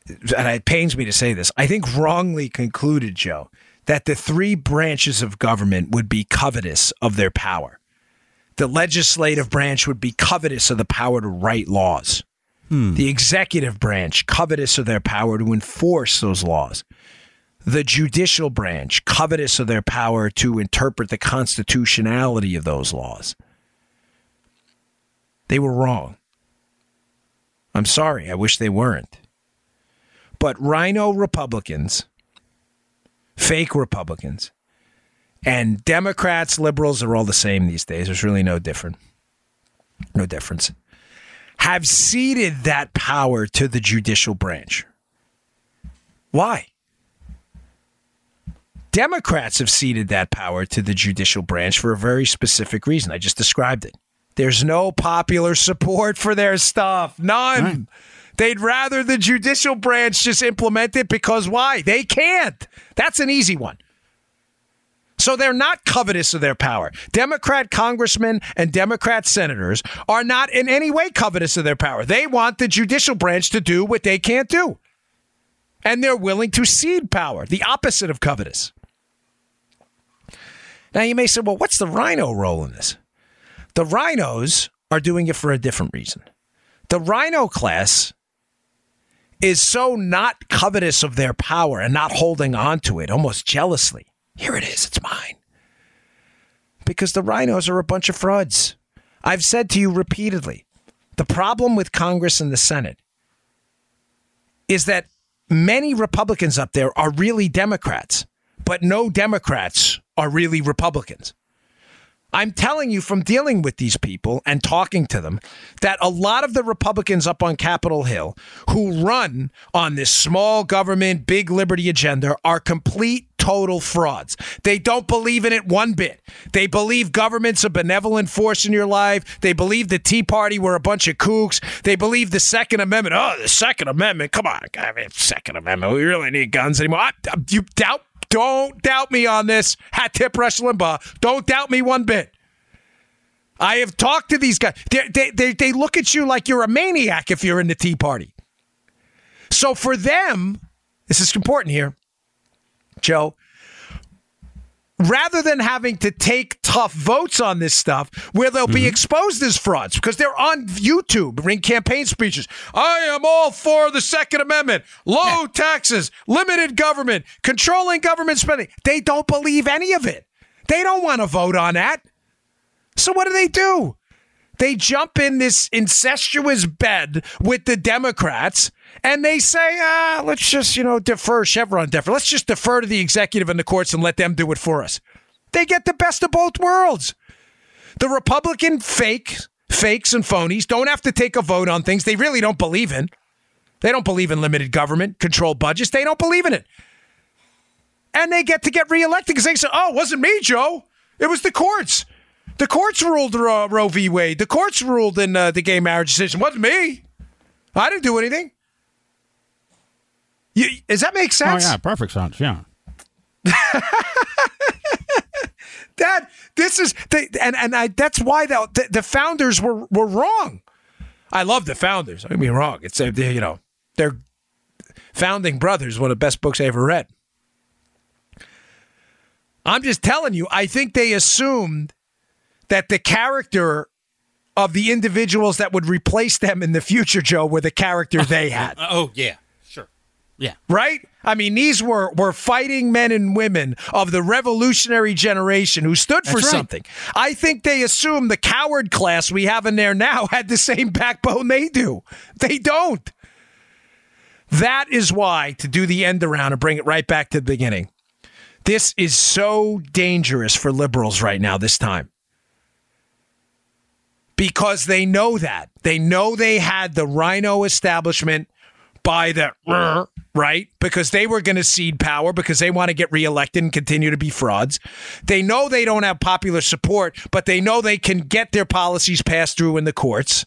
and it pains me to say this, I think wrongly concluded, Joe, that the three branches of government would be covetous of their power. The legislative branch would be covetous of the power to write laws. Hmm. The executive branch, covetous of their power to enforce those laws. The judicial branch, covetous of their power to interpret the constitutionality of those laws. They were wrong. I'm sorry. I wish they weren't. But rhino Republicans, fake Republicans, and Democrats, liberals are all the same these days. There's really no different. No difference. Have ceded that power to the judicial branch. Why? Democrats have ceded that power to the judicial branch for a very specific reason. I just described it. There's no popular support for their stuff. None. Right. They'd rather the judicial branch just implement it because why? They can't. That's an easy one. So they're not covetous of their power. Democrat congressmen and Democrat senators are not in any way covetous of their power. They want the judicial branch to do what they can't do. And they're willing to cede power, the opposite of covetous. Now you may say, well, what's the rhino role in this? The rhinos are doing it for a different reason. The rhino class is so not covetous of their power and not holding on to it almost jealously. Here it is, it's mine. Because the rhinos are a bunch of frauds. I've said to you repeatedly the problem with Congress and the Senate is that many Republicans up there are really Democrats, but no Democrats are really Republicans. I'm telling you from dealing with these people and talking to them that a lot of the Republicans up on Capitol Hill who run on this small government, big liberty agenda are complete total frauds. They don't believe in it one bit. They believe government's a benevolent force in your life. They believe the Tea Party were a bunch of kooks. They believe the Second Amendment. Oh, the Second Amendment. Come on, I mean, Second Amendment. We really need guns anymore. I, you doubt don't doubt me on this. Hat tip Rush Limbaugh. Don't doubt me one bit. I have talked to these guys. They, they, they, they look at you like you're a maniac if you're in the Tea Party. So for them, this is important here, Joe. Rather than having to take tough votes on this stuff where they'll mm-hmm. be exposed as frauds because they're on YouTube ring campaign speeches. I am all for the Second Amendment, low taxes, limited government, controlling government spending. They don't believe any of it. They don't want to vote on that. So what do they do? They jump in this incestuous bed with the Democrats and they say, ah, let's just, you know, defer Chevron defer. Let's just defer to the executive and the courts and let them do it for us. They get the best of both worlds. The Republican fake, fakes and phonies don't have to take a vote on things they really don't believe in. They don't believe in limited government, controlled budgets. They don't believe in it. And they get to get reelected because they say, oh, it wasn't me, Joe. It was the courts. The courts ruled Roe v. Wade. The courts ruled in uh, the gay marriage decision. It wasn't me. I didn't do anything. You, does that make sense? Oh yeah, perfect sense. Yeah. that this is the, and and I that's why the, the, the founders were were wrong. I love the founders. I mean, wrong. It's uh, you know they're founding brothers. One of the best books I ever read. I'm just telling you. I think they assumed that the character of the individuals that would replace them in the future, Joe, were the character they had. oh, yeah, sure. Yeah. Right? I mean, these were, were fighting men and women of the revolutionary generation who stood for right. something. I think they assume the coward class we have in there now had the same backbone they do. They don't. That is why, to do the end around and bring it right back to the beginning, this is so dangerous for liberals right now, this time. Because they know that. They know they had the rhino establishment by the right because they were going to cede power because they want to get reelected and continue to be frauds. They know they don't have popular support, but they know they can get their policies passed through in the courts.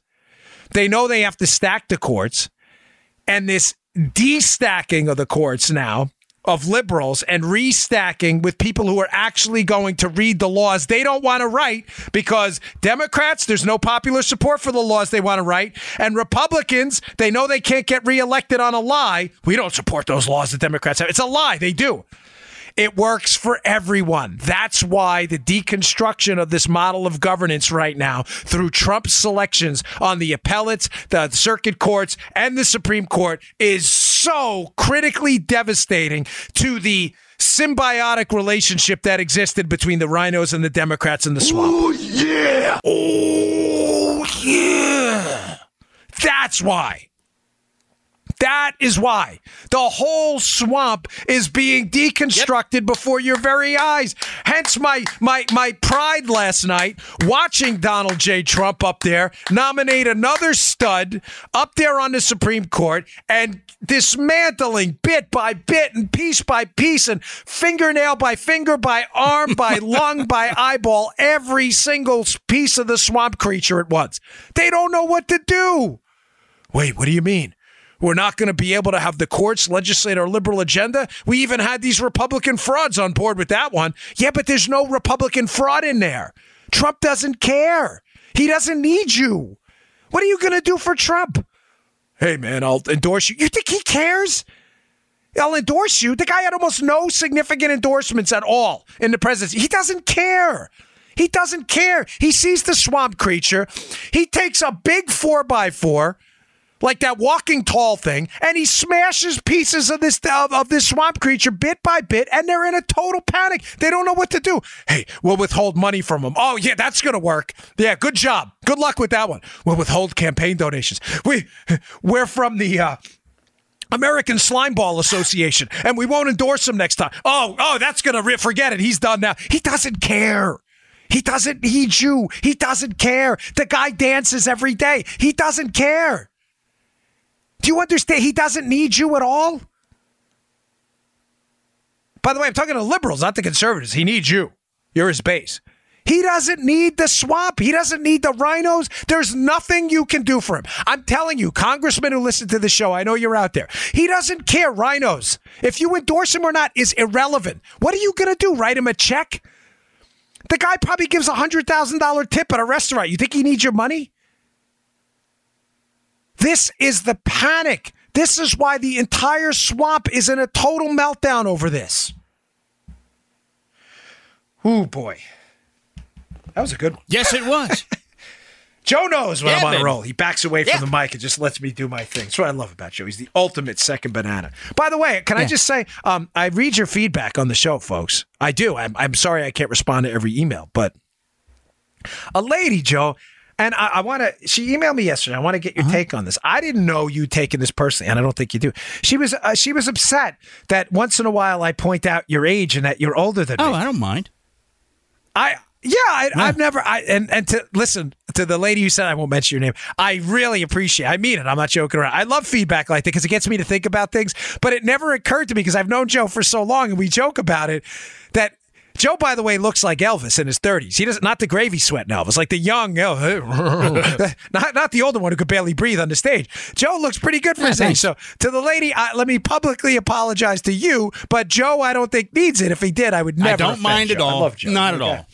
They know they have to stack the courts. And this destacking of the courts now of liberals and restacking with people who are actually going to read the laws they don't want to write because Democrats, there's no popular support for the laws they want to write. And Republicans, they know they can't get reelected on a lie. We don't support those laws that Democrats have. It's a lie. They do. It works for everyone. That's why the deconstruction of this model of governance right now through Trump's selections on the appellates, the circuit courts, and the Supreme Court is so critically devastating to the symbiotic relationship that existed between the rhinos and the Democrats in the swamp. Oh, yeah. Oh, yeah. That's why. That is why the whole swamp is being deconstructed yep. before your very eyes. Hence my my my pride last night watching Donald J. Trump up there nominate another stud up there on the Supreme Court and dismantling bit by bit and piece by piece and fingernail by finger by arm by lung by eyeball every single piece of the swamp creature at once. They don't know what to do. Wait, what do you mean? We're not going to be able to have the courts legislate our liberal agenda. We even had these Republican frauds on board with that one. Yeah, but there's no Republican fraud in there. Trump doesn't care. He doesn't need you. What are you going to do for Trump? Hey, man, I'll endorse you. You think he cares? I'll endorse you. The guy had almost no significant endorsements at all in the presidency. He doesn't care. He doesn't care. He sees the swamp creature. He takes a big four by four like that walking tall thing, and he smashes pieces of this of, of, this swamp creature bit by bit, and they're in a total panic. They don't know what to do. Hey, we'll withhold money from them. Oh yeah, that's gonna work. Yeah, good job. Good luck with that one. We'll withhold campaign donations. We we're from the. Uh, American Slimeball Association, and we won't endorse him next time. Oh, oh, that's gonna re- forget it. He's done now. He doesn't care. He doesn't need you. He doesn't care. The guy dances every day. He doesn't care. Do you understand? He doesn't need you at all. By the way, I'm talking to liberals, not the conservatives. He needs you. You're his base. He doesn't need the swamp. He doesn't need the rhinos. There's nothing you can do for him. I'm telling you, congressmen who listen to the show, I know you're out there. He doesn't care. Rhinos. If you endorse him or not is irrelevant. What are you going to do? Write him a check? The guy probably gives a $100,000 tip at a restaurant. You think he needs your money? This is the panic. This is why the entire swamp is in a total meltdown over this. Oh boy. That was a good one. Yes, it was. Joe knows when Yeah, I'm on baby. a roll. He backs away from Yeah. the mic and just lets me do my thing. That's what I love about Joe. He's the ultimate second banana. By the way, can I just say, um, I read your feedback on the show, folks. I do. I'm, I'm sorry I can't respond to every email, but a lady, Joe, and I, I want to. She emailed me yesterday. I want to get Uh-huh. your take on this. I didn't know you taking this personally, and I don't think you do. She was uh, she was upset that once in a while I point out your age and that you're older than me. Oh, me. I don't mind. I yeah, I, I've never. I and and to listen to the lady who said I won't mention your name. I really appreciate. I mean it. I'm not joking around. I love feedback like that because it gets me to think about things. But it never occurred to me because I've known Joe for so long and we joke about it that. Joe, by the way, looks like Elvis in his 30s. He doesn't, not the gravy sweating Elvis, like the young, Elvis, not not the older one who could barely breathe on the stage. Joe looks pretty good for his age. So, to the lady, I, let me publicly apologize to you. But Joe, I don't think needs it. If he did, I would never. I don't mind at Joe. I all. love Joe. Not at Okay. all.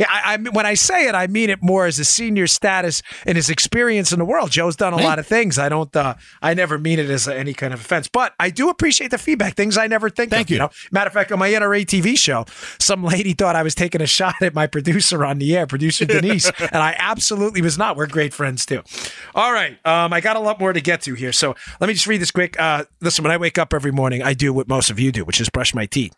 I, I when I say it, I mean it more as a senior status and his experience in the world. Joe's done a lot of things. I don't. Uh, I never mean it as any kind of offense, but I do appreciate the feedback. Things I never think. Thank of, you. know? Matter of fact, on my NRA TV show, some lady thought I was taking a shot at my producer on the air, producer Denise, and I absolutely was not. We're great friends too. All right, um, I got a lot more to get to here, so let me just read this quick. Uh, listen, when I wake up every morning, I do what most of you do, which is brush my teeth.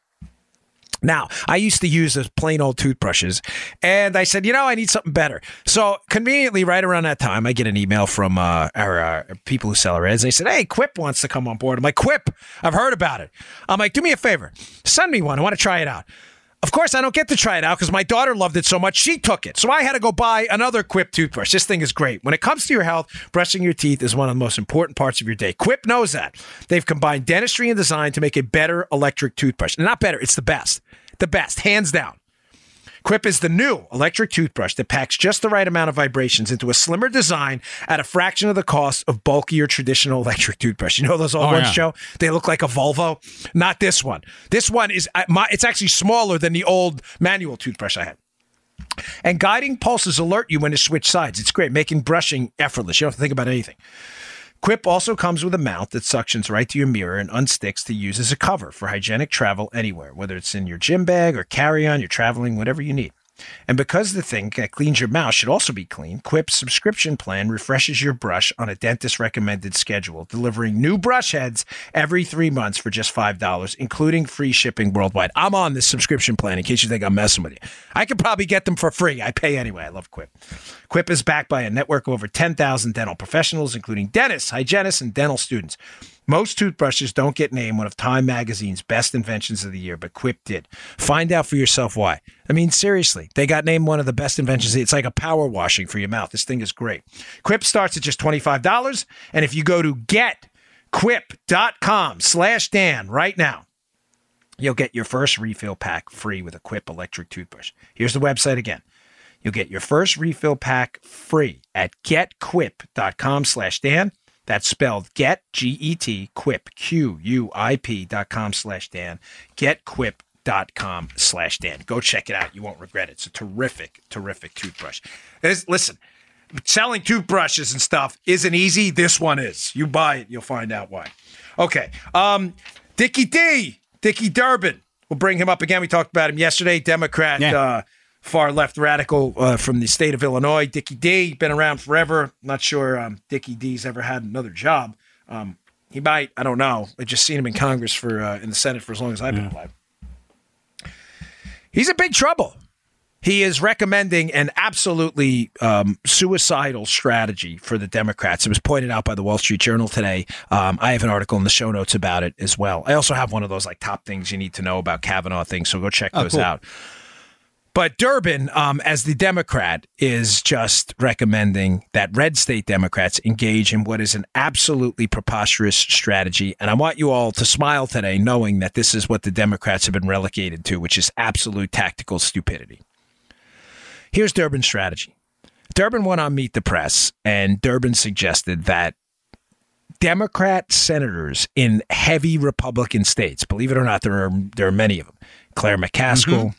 Now, I used to use those plain old toothbrushes, and I said, you know, I need something better. So, conveniently, right around that time, I get an email from uh, our uh, people who sell our ads. They said, hey, Quip wants to come on board. I'm like, Quip, I've heard about it. I'm like, do me a favor, send me one. I want to try it out. Of course, I don't get to try it out because my daughter loved it so much, she took it. So I had to go buy another Quip toothbrush. This thing is great. When it comes to your health, brushing your teeth is one of the most important parts of your day. Quip knows that. They've combined dentistry and design to make a better electric toothbrush. Not better, it's the best. The best, hands down. Quip is the new electric toothbrush that packs just the right amount of vibrations into a slimmer design at a fraction of the cost of bulkier traditional electric toothbrush. You know those old Oh, ones, yeah. Joe? They look like a Volvo. Not this one. This one is uh, my, it's actually smaller than the old manual toothbrush I had. And guiding pulses alert you when to switch sides. It's great, making brushing effortless. You don't have to think about anything. Quip also comes with a mount that suctions right to your mirror and unsticks to use as a cover for hygienic travel anywhere, whether it's in your gym bag or carry on, you're traveling, whatever you need. And because the thing that cleans your mouth should also be clean, Quip's subscription plan refreshes your brush on a dentist recommended schedule, delivering new brush heads every three months for just $5, including free shipping worldwide. I'm on this subscription plan in case you think I'm messing with you. I could probably get them for free. I pay anyway. I love Quip. Quip is backed by a network of over 10,000 dental professionals, including dentists, hygienists, and dental students. Most toothbrushes don't get named one of Time Magazine's best inventions of the year, but Quip did. Find out for yourself why. I mean, seriously, they got named one of the best inventions. It's like a power washing for your mouth. This thing is great. Quip starts at just $25, and if you go to getquip.com slash Dan right now, you'll get your first refill pack free with a Quip electric toothbrush. Here's the website again. You'll get your first refill pack free at getquip.com slash Dan. That's spelled get, G-E-T, quip, Q-U-I-P dot com slash Dan. Getquip.com slash Dan. Go check it out. You won't regret it. It's a terrific, terrific toothbrush. There's- listen, selling toothbrushes and stuff isn't easy. This one is. You buy it, you'll find out why. Okay. Um, Dickie D, Dickie Durbin. We'll bring him up again. We talked about him yesterday. Democrat, Yeah. uh, far left radical uh, from the state of Illinois. Dickie D, been around forever. Not sure um, Dickie D's ever had another job. Um, he might. I don't know. I just seen him in Congress for uh, in the Senate for as long as I've been alive. He's in big trouble. He is recommending an absolutely um, suicidal strategy for the Democrats. It was pointed out by the Wall Street Journal today. Um, I have an article in the show notes about it as well. I also have one of those like top things you need to know about Kavanaugh things, so go check those cool. out. But Durbin, um, as the Democrat, is just recommending that red state Democrats engage in what is an absolutely preposterous strategy. And I want you all to smile today, knowing that this is what the Democrats have been relegated to, which is absolute tactical stupidity. Here's Durbin's strategy. Durbin went on Meet the Press, and Durbin suggested that Democrat senators in heavy Republican states, believe it or not, there are there are many of them. Claire McCaskill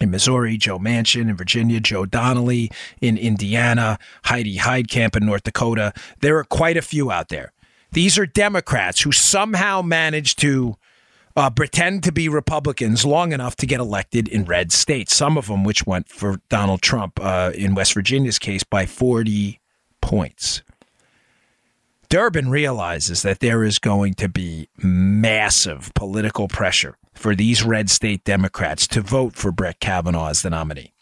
in Missouri, Joe Manchin in Virginia, Joe Donnelly in Indiana, Heidi Heitkamp in North Dakota. There are quite a few out there. These are Democrats who somehow managed to uh, pretend to be Republicans long enough to get elected in red states. Some of them, which went for Donald Trump uh, in West Virginia's case by 40 points. Durbin realizes that there is going to be massive political pressure for these red state Democrats to vote for Brett Kavanaugh as the nominee.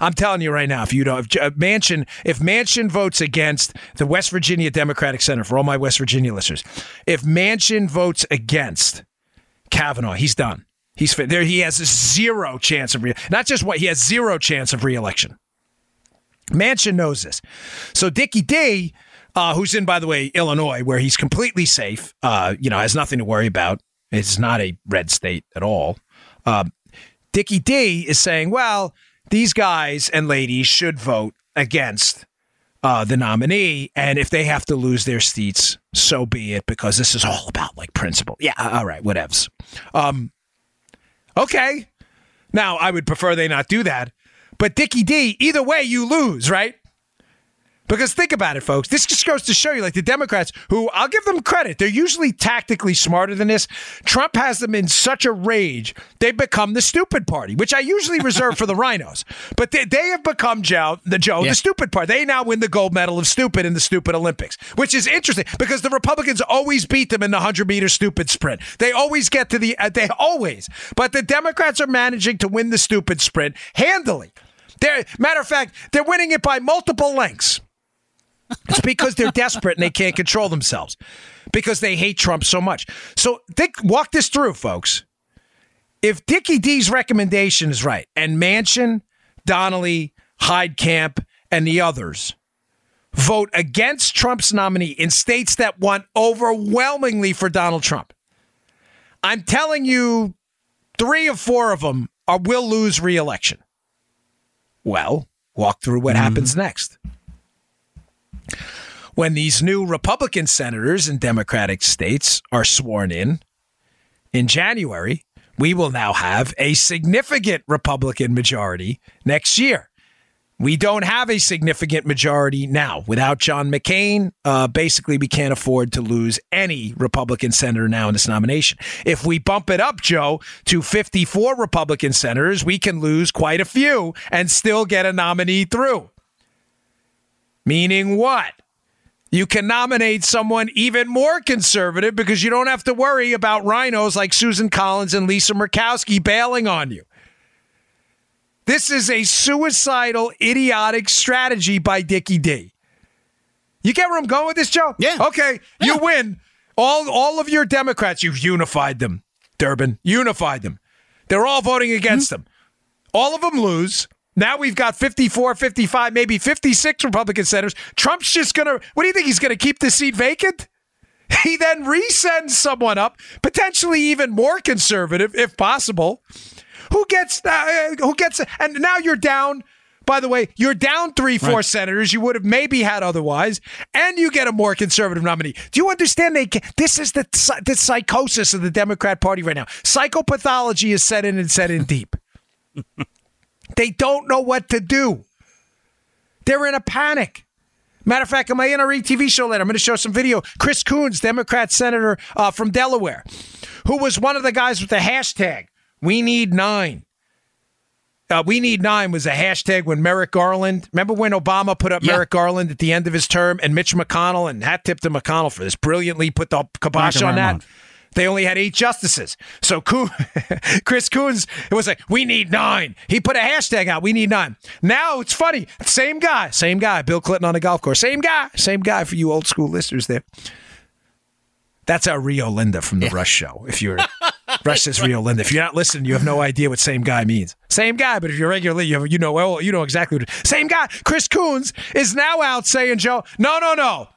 I'm telling you right now, if you don't, if Manchin, if Manchin votes against the West Virginia Democratic Center, for all my West Virginia listeners, if Manchin votes against Kavanaugh, he's done. He's there. He has zero chance of re- not just what he has zero chance of reelection. Manchin knows this. So Dickie D, uh, who's in, by the way, Illinois, where he's completely safe, uh, you know, has nothing to worry about. It's not a red state at all. Um, Dickie D is saying, well, these guys and ladies should vote against uh, the nominee, and if they have to lose their seats, so be it, because this is all about like principle. Yeah, all right, whatevs. Um, okay. Now, I would prefer they not do that. But Dickie D, either way, you lose, right? Because think about it, folks. This just goes to show you, like the Democrats, who I'll give them credit, they're usually tactically smarter than this. Trump has them in such a rage, they become the stupid party, which I usually reserve for the rhinos. But they, they have become Joe, the Joe, Yeah. the stupid party. They now win the gold medal of stupid in the stupid Olympics, which is interesting because the Republicans always beat them in the 100 meter stupid sprint. They always get to the, uh, they always. But the Democrats are managing to win the stupid sprint handily. They're, matter of fact, they're winning it by multiple lengths. It's because they're desperate and they can't control themselves because they hate Trump so much. So think, walk this through, folks. If Dickie D's recommendation is right and Manchin, Donnelly, Heitkamp, and the others vote against Trump's nominee in states that want overwhelmingly for Donald Trump, I'm telling you, three or four of them are, will lose re-election. Well, walk through what mm-hmm. happens next when these new Republican senators in Democratic states are sworn in in January, we will now have a significant Republican majority next year. We don't have a significant majority now. Without John McCain, uh, basically, we can't afford to lose any Republican senator now in this nomination. If we bump it up, Joe, to 54 Republican senators, we can lose quite a few and still get a nominee through. Meaning what? You can nominate someone even more conservative because you don't have to worry about rhinos like Susan Collins and Lisa Murkowski bailing on you. This is a suicidal, idiotic strategy by Dickie D. You get where I'm going with this, Joe? Yeah. Okay, you win. All all of your Democrats, you've unified them. Durbin, unified them. They're all voting against mm-hmm. them. All of them lose. Now we've got 54, 55, maybe 56 Republican senators. Trump's just going to, what do you think? He's going to keep the seat vacant? He then resends someone up, potentially even more conservative, if possible. Who gets, uh, who gets, and now you're down. By the way, you're down three, four Right. senators you would have maybe had otherwise, and you get a more conservative nominee. Do you understand? They this is the the psychosis of the Democrat Party right now. Psychopathology is set in and set in deep. they don't know what to do. They're in a panic. Matter of fact, on my NRA TV show later, I'm going to show some video. Chris Coons, Democrat senator uh, from Delaware, who was one of the guys with the hashtag "We Need Nine. Uh, we need nine was a hashtag when Merrick Garland. Remember when Obama put up Yeah. Merrick Garland at the end of his term, and Mitch McConnell and hat tip to McConnell for this brilliantly put the kibosh on that. They only had eight justices. So Coon, Chris Coons, it was like, we need nine. He put a hashtag out, we need nine. Now it's funny. Same guy, same guy. Bill Clinton on a golf course. Same guy, same guy for you old school listeners there. That's our Rio Linda from the Rush show. If you're Rush says Rio Linda. If you're not listening, you have no idea what same guy means. Same guy, but if you're regularly, you, have, you know well, you know exactly what. Same guy. Chris Coons is now out saying, Joe, no, no, no.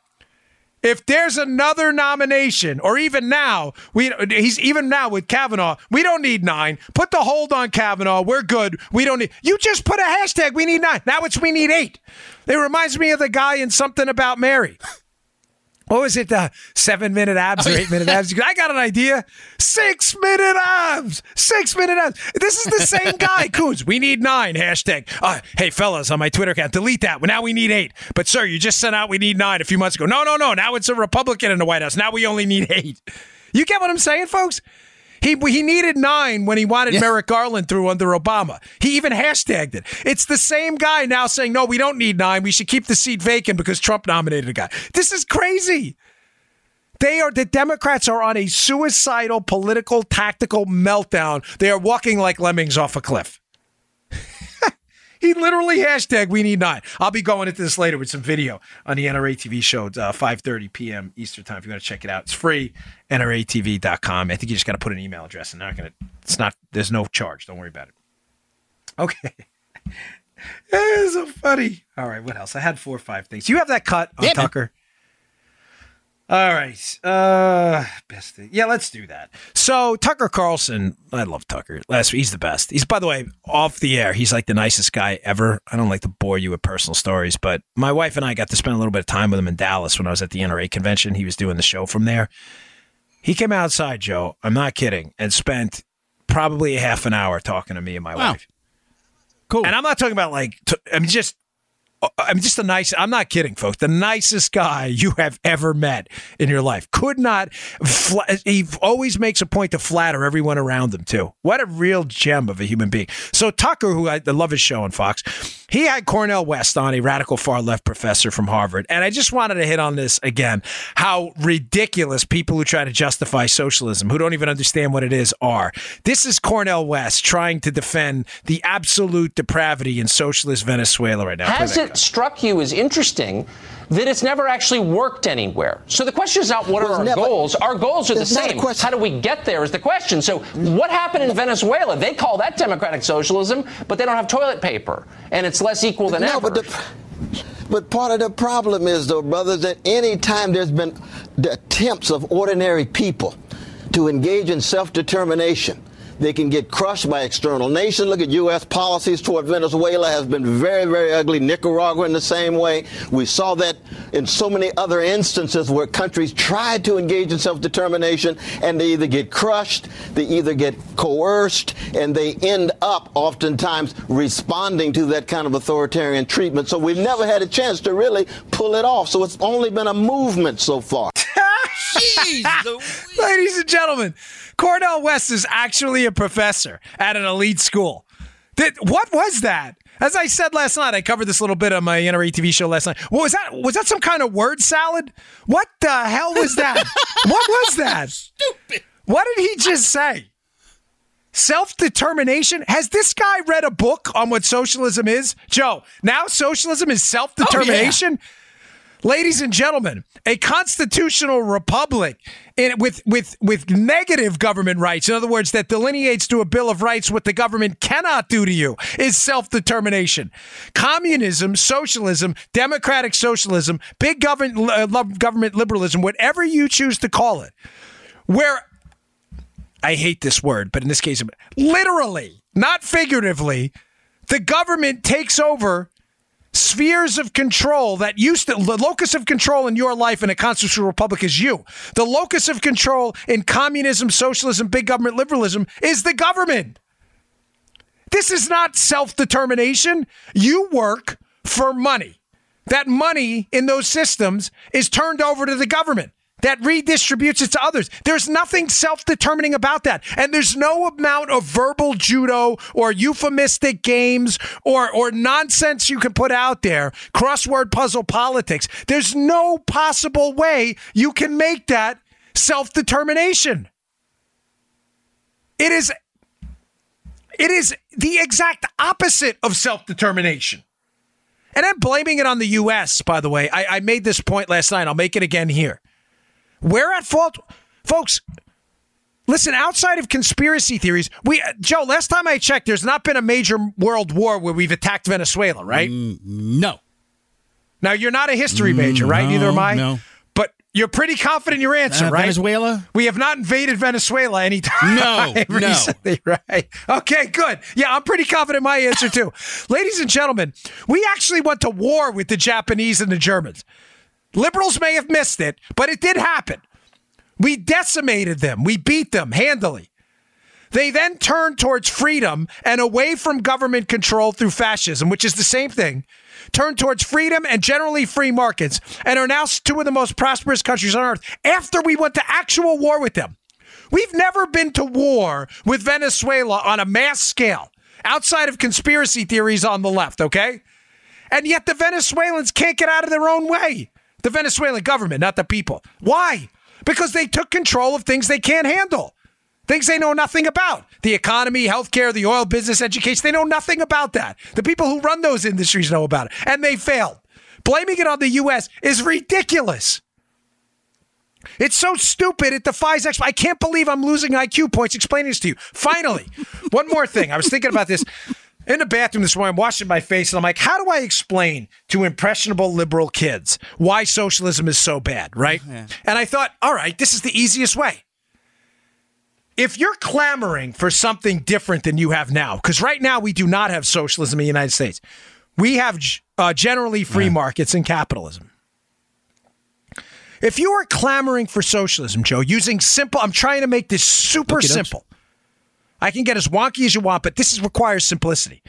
If there's another nomination, or even now, we he's even now with Kavanaugh, we don't need nine. Put the hold on Kavanaugh. We're good. We don't need. You just put a hashtag. We need nine. Now it's we need eight. It reminds me of the guy in something about Mary. What was it? The seven minute abs or eight minute abs? I got an idea. Six minute abs. Six minute abs. This is the same guy, Coons. We need nine. Hashtag. Uh, hey, fellas, on my Twitter account, delete that. Well, now we need eight. But, sir, you just sent out we need nine a few months ago. No, no, no. Now it's a Republican in the White House. Now we only need eight. You get what I'm saying, folks? He, he needed nine when he wanted Merrick Garland through under Obama. He even hashtagged it. It's the same guy now saying, no, we don't need nine. We should keep the seat vacant because Trump nominated a guy. This is crazy. They are the Democrats are on a suicidal political tactical meltdown. They are walking like lemmings off a cliff. He literally hashtag we need nine. I'll be going into this later with some video on the NRA TV show at uh, 5.30 p.m. Eastern time if you want to check it out. It's free, NRATV.com. I think you just got to put an email address. And not gonna, it's not, there's no charge. Don't worry about it. Okay. It's so funny. All right, what else? I had four or five things. You have that cut on Yeah, man. All right. Uh best thing. Yeah, let's do that. So Tucker Carlson, I love Tucker. Last he's the best. He's by the way, off the air, he's like the nicest guy ever. I don't like to bore you with personal stories, but my wife and I got to spend a little bit of time with him in Dallas when I was at the NRA convention. He was doing the show from there. He came outside, Joe. I'm not kidding, and spent probably a half an hour talking to me and my Wow. wife. cool. And I'm not talking about like, t- I'm just I'm just the nice. I'm not kidding, folks. The nicest guy you have ever met in your life. Could not. Fl- he always makes a point to flatter everyone around him too. What a real gem of a human being. So Tucker, who I, I love his show on Fox, he had Cornel West on, a radical far left professor from Harvard, and I just wanted to hit on this again. How ridiculous people who try to justify socialism, who don't even understand what it is, are. This is Cornel West trying to defend the absolute depravity in socialist Venezuela right now. Has Play it struck you as interesting that it's never actually worked anywhere? So the question is not what Well, are our never- goals? Our goals are the It's not a same. How do we get there is the question. So what happened in Venezuela? They call that democratic socialism, but they don't have toilet paper, and it's less equal than no, ever. but the, but part of the problem is, though, brothers, that any time there's been the attempts of ordinary people to engage in self-determination, they can get crushed by external nations. Look at U.S. policies toward Venezuela has been very, very ugly. Nicaragua in the same way. We saw that in so many other instances where countries tried to engage in self-determination and they either get crushed, they either get coerced, and they end up oftentimes responding to that kind of authoritarian treatment. So we've never had a chance to really pull it off. So it's only been a movement so far. Ladies and gentlemen, Cornel West is actually a professor at an elite school. Did, what was that? As I said last night, I covered this little bit on my NRA TV show last night. What was that? Was that some kind of word salad? What the hell was that? what was that? Stupid. What did he just say? Self determination? Has this guy read a book on what socialism is? Joe, now socialism is oh, self determination? Ladies and gentlemen, a constitutional republic in, with, with, with negative government rights, in other words, that delineates to a Bill of Rights what the government cannot do to you, is self determination. Communism, socialism, democratic socialism, big government, uh, government liberalism, whatever you choose to call it, where I hate this word, but in this case, literally, not figuratively, the government takes over spheres of control that used to the locus of control in your life in a constitutional republic is you. The locus of control in communism, socialism, big government liberalism is the government. This is not self-determination. You work for money. That money in those systems is turned over to the government that redistributes it to others. There's nothing self determining about that. And there's no amount of verbal judo or euphemistic games or, or nonsense you can put out there, crossword puzzle politics. There's no possible way you can make that self determination. It is. It is the exact opposite of self determination. And I'm blaming it on the U.S., by the way. I, I made this point last night. I'll make it again here. We're at fault, folks. Listen, outside of conspiracy theories, we Joe. Last time I checked, there's not been a major world war where we've attacked Venezuela, right? no. Now you're not a history major, right? no, Neither am I. no. But you're pretty confident in your answer, Uh, right? Venezuela? We have not invaded Venezuela anytime No, no. recently, right? Okay, good. Yeah, I'm pretty confident in my answer too. Ladies and gentlemen, we actually went to war with the Japanese and the Germans. Liberals may have missed it, but it did happen. We decimated them. We beat them handily. They then turned towards freedom and away from government control through fascism, which is the same thing. Turned towards freedom and generally free markets, and are now two of the most prosperous countries on earth after we went to actual war with them. We've never been to war with Venezuela on a mass scale outside of conspiracy theories on the left, okay? And yet the Venezuelans can't get out of their own way. The Venezuelan government, not the people. Why? Because they took control of things they can't handle. Things they know nothing about. The economy, healthcare, the oil business, education, they know nothing about that. The people who run those industries know about it, and they failed. Blaming it on the U.S. is ridiculous. It's so stupid, it defies explanation. I can't believe I'm losing IQ points explaining this to you. Finally, one more thing. I was thinking about this in the bathroom this morning, I'm washing my face, and I'm like, how do I explain to impressionable liberal kids why socialism is so bad, right? And I thought, all right, this is the easiest way. If you're clamoring for something different than you have now, because right now we do not have socialism in the United States, we have uh, generally free markets and capitalism. If you are clamoring for socialism, Joe, using simple, I'm trying to make this super simple. I can get as wonky as you want, but this is, requires simplicity.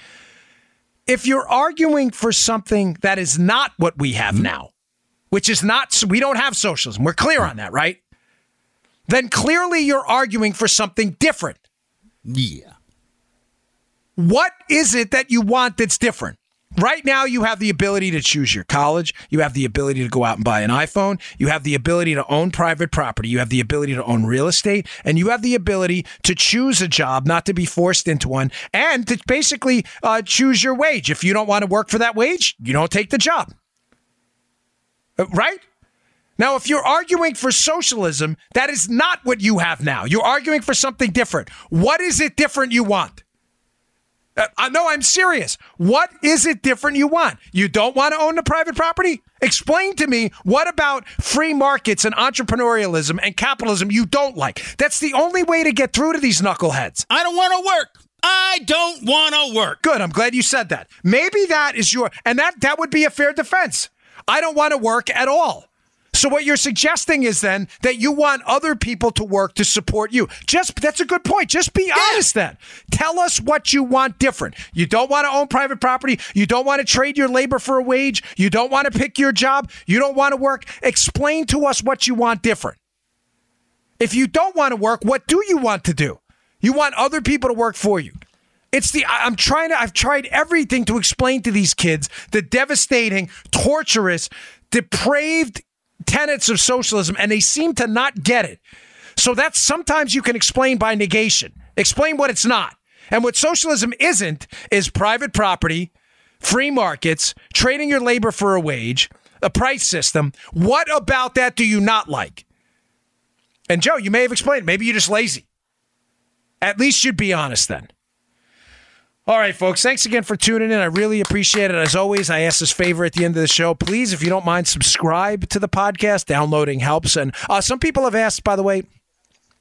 if you're arguing for something that is not what we have mm-hmm. now, which is not, we don't have socialism. We're clear on that, right? Then clearly you're arguing for something different. Yeah. What is it that you want that's different? Right now, you have the ability to choose your college. You have the ability to go out and buy an iPhone. You have the ability to own private property. You have the ability to own real estate. And you have the ability to choose a job, not to be forced into one, and to basically uh, choose your wage. If you don't want to work for that wage, you don't take the job. Uh, right? Now, if you're arguing for socialism, that is not what you have now. You're arguing for something different. What is it different you want? Uh, know I'm serious. What is it different you want? You don't want to own the private property? Explain to me what about free markets and entrepreneurialism and capitalism you don't like? That's the only way to get through to these knuckleheads. I don't want to work. I don't want to work. Good. I'm glad you said that. Maybe that is your, and that that would be a fair defense. I don't want to work at all. So what you're suggesting is then that you want other people to work to support you. Just that's a good point. Just be yeah. honest then. Tell us what you want different. You don't want to own private property. You don't want to trade your labor for a wage. You don't want to pick your job. You don't want to work. Explain to us what you want different. If you don't want to work, what do you want to do? You want other people to work for you. It's the I'm trying to I've tried everything to explain to these kids the devastating, torturous, depraved tenets of socialism and they seem to not get it. So that's sometimes you can explain by negation. Explain what it's not. And what socialism isn't is private property, free markets, trading your labor for a wage, a price system. What about that do you not like? And Joe, you may have explained. Maybe you're just lazy. At least you'd be honest then. All right, folks. Thanks again for tuning in. I really appreciate it. As always, I ask this favor at the end of the show. Please, if you don't mind, subscribe to the podcast. Downloading helps. And uh, some people have asked, by the way,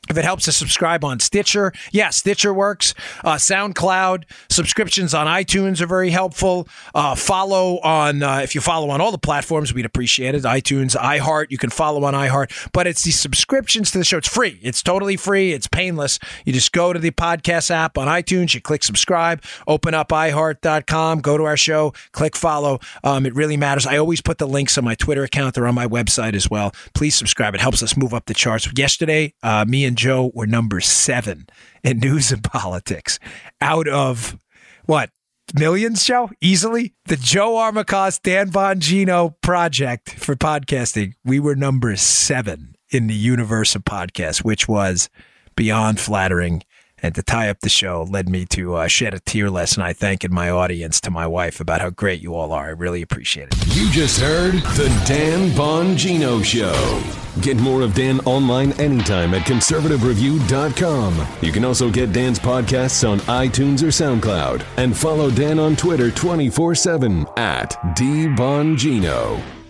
if it helps to subscribe on Stitcher, yeah, Stitcher works. Uh, SoundCloud subscriptions on iTunes are very helpful. Uh, follow on uh, if you follow on all the platforms, we'd appreciate it. iTunes, iHeart, you can follow on iHeart. But it's the subscriptions to the show. It's free. It's totally free. It's painless. You just go to the podcast app on iTunes. You click subscribe. Open up iHeart.com. Go to our show. Click follow. Um, it really matters. I always put the links on my Twitter account. They're on my website as well. Please subscribe. It helps us move up the charts. Yesterday, uh, me and and Joe were number seven in news and politics out of what millions, Joe? Easily. The Joe Armacost, Dan Bongino project for podcasting. We were number seven in the universe of podcasts, which was beyond flattering and to tie up the show led me to uh, shed a tear last night, thanking my audience to my wife about how great you all are. I really appreciate it. You just heard the Dan Bongino Show. Get more of Dan online anytime at conservativereview.com. You can also get Dan's podcasts on iTunes or SoundCloud and follow Dan on Twitter 24 7 at DBongino.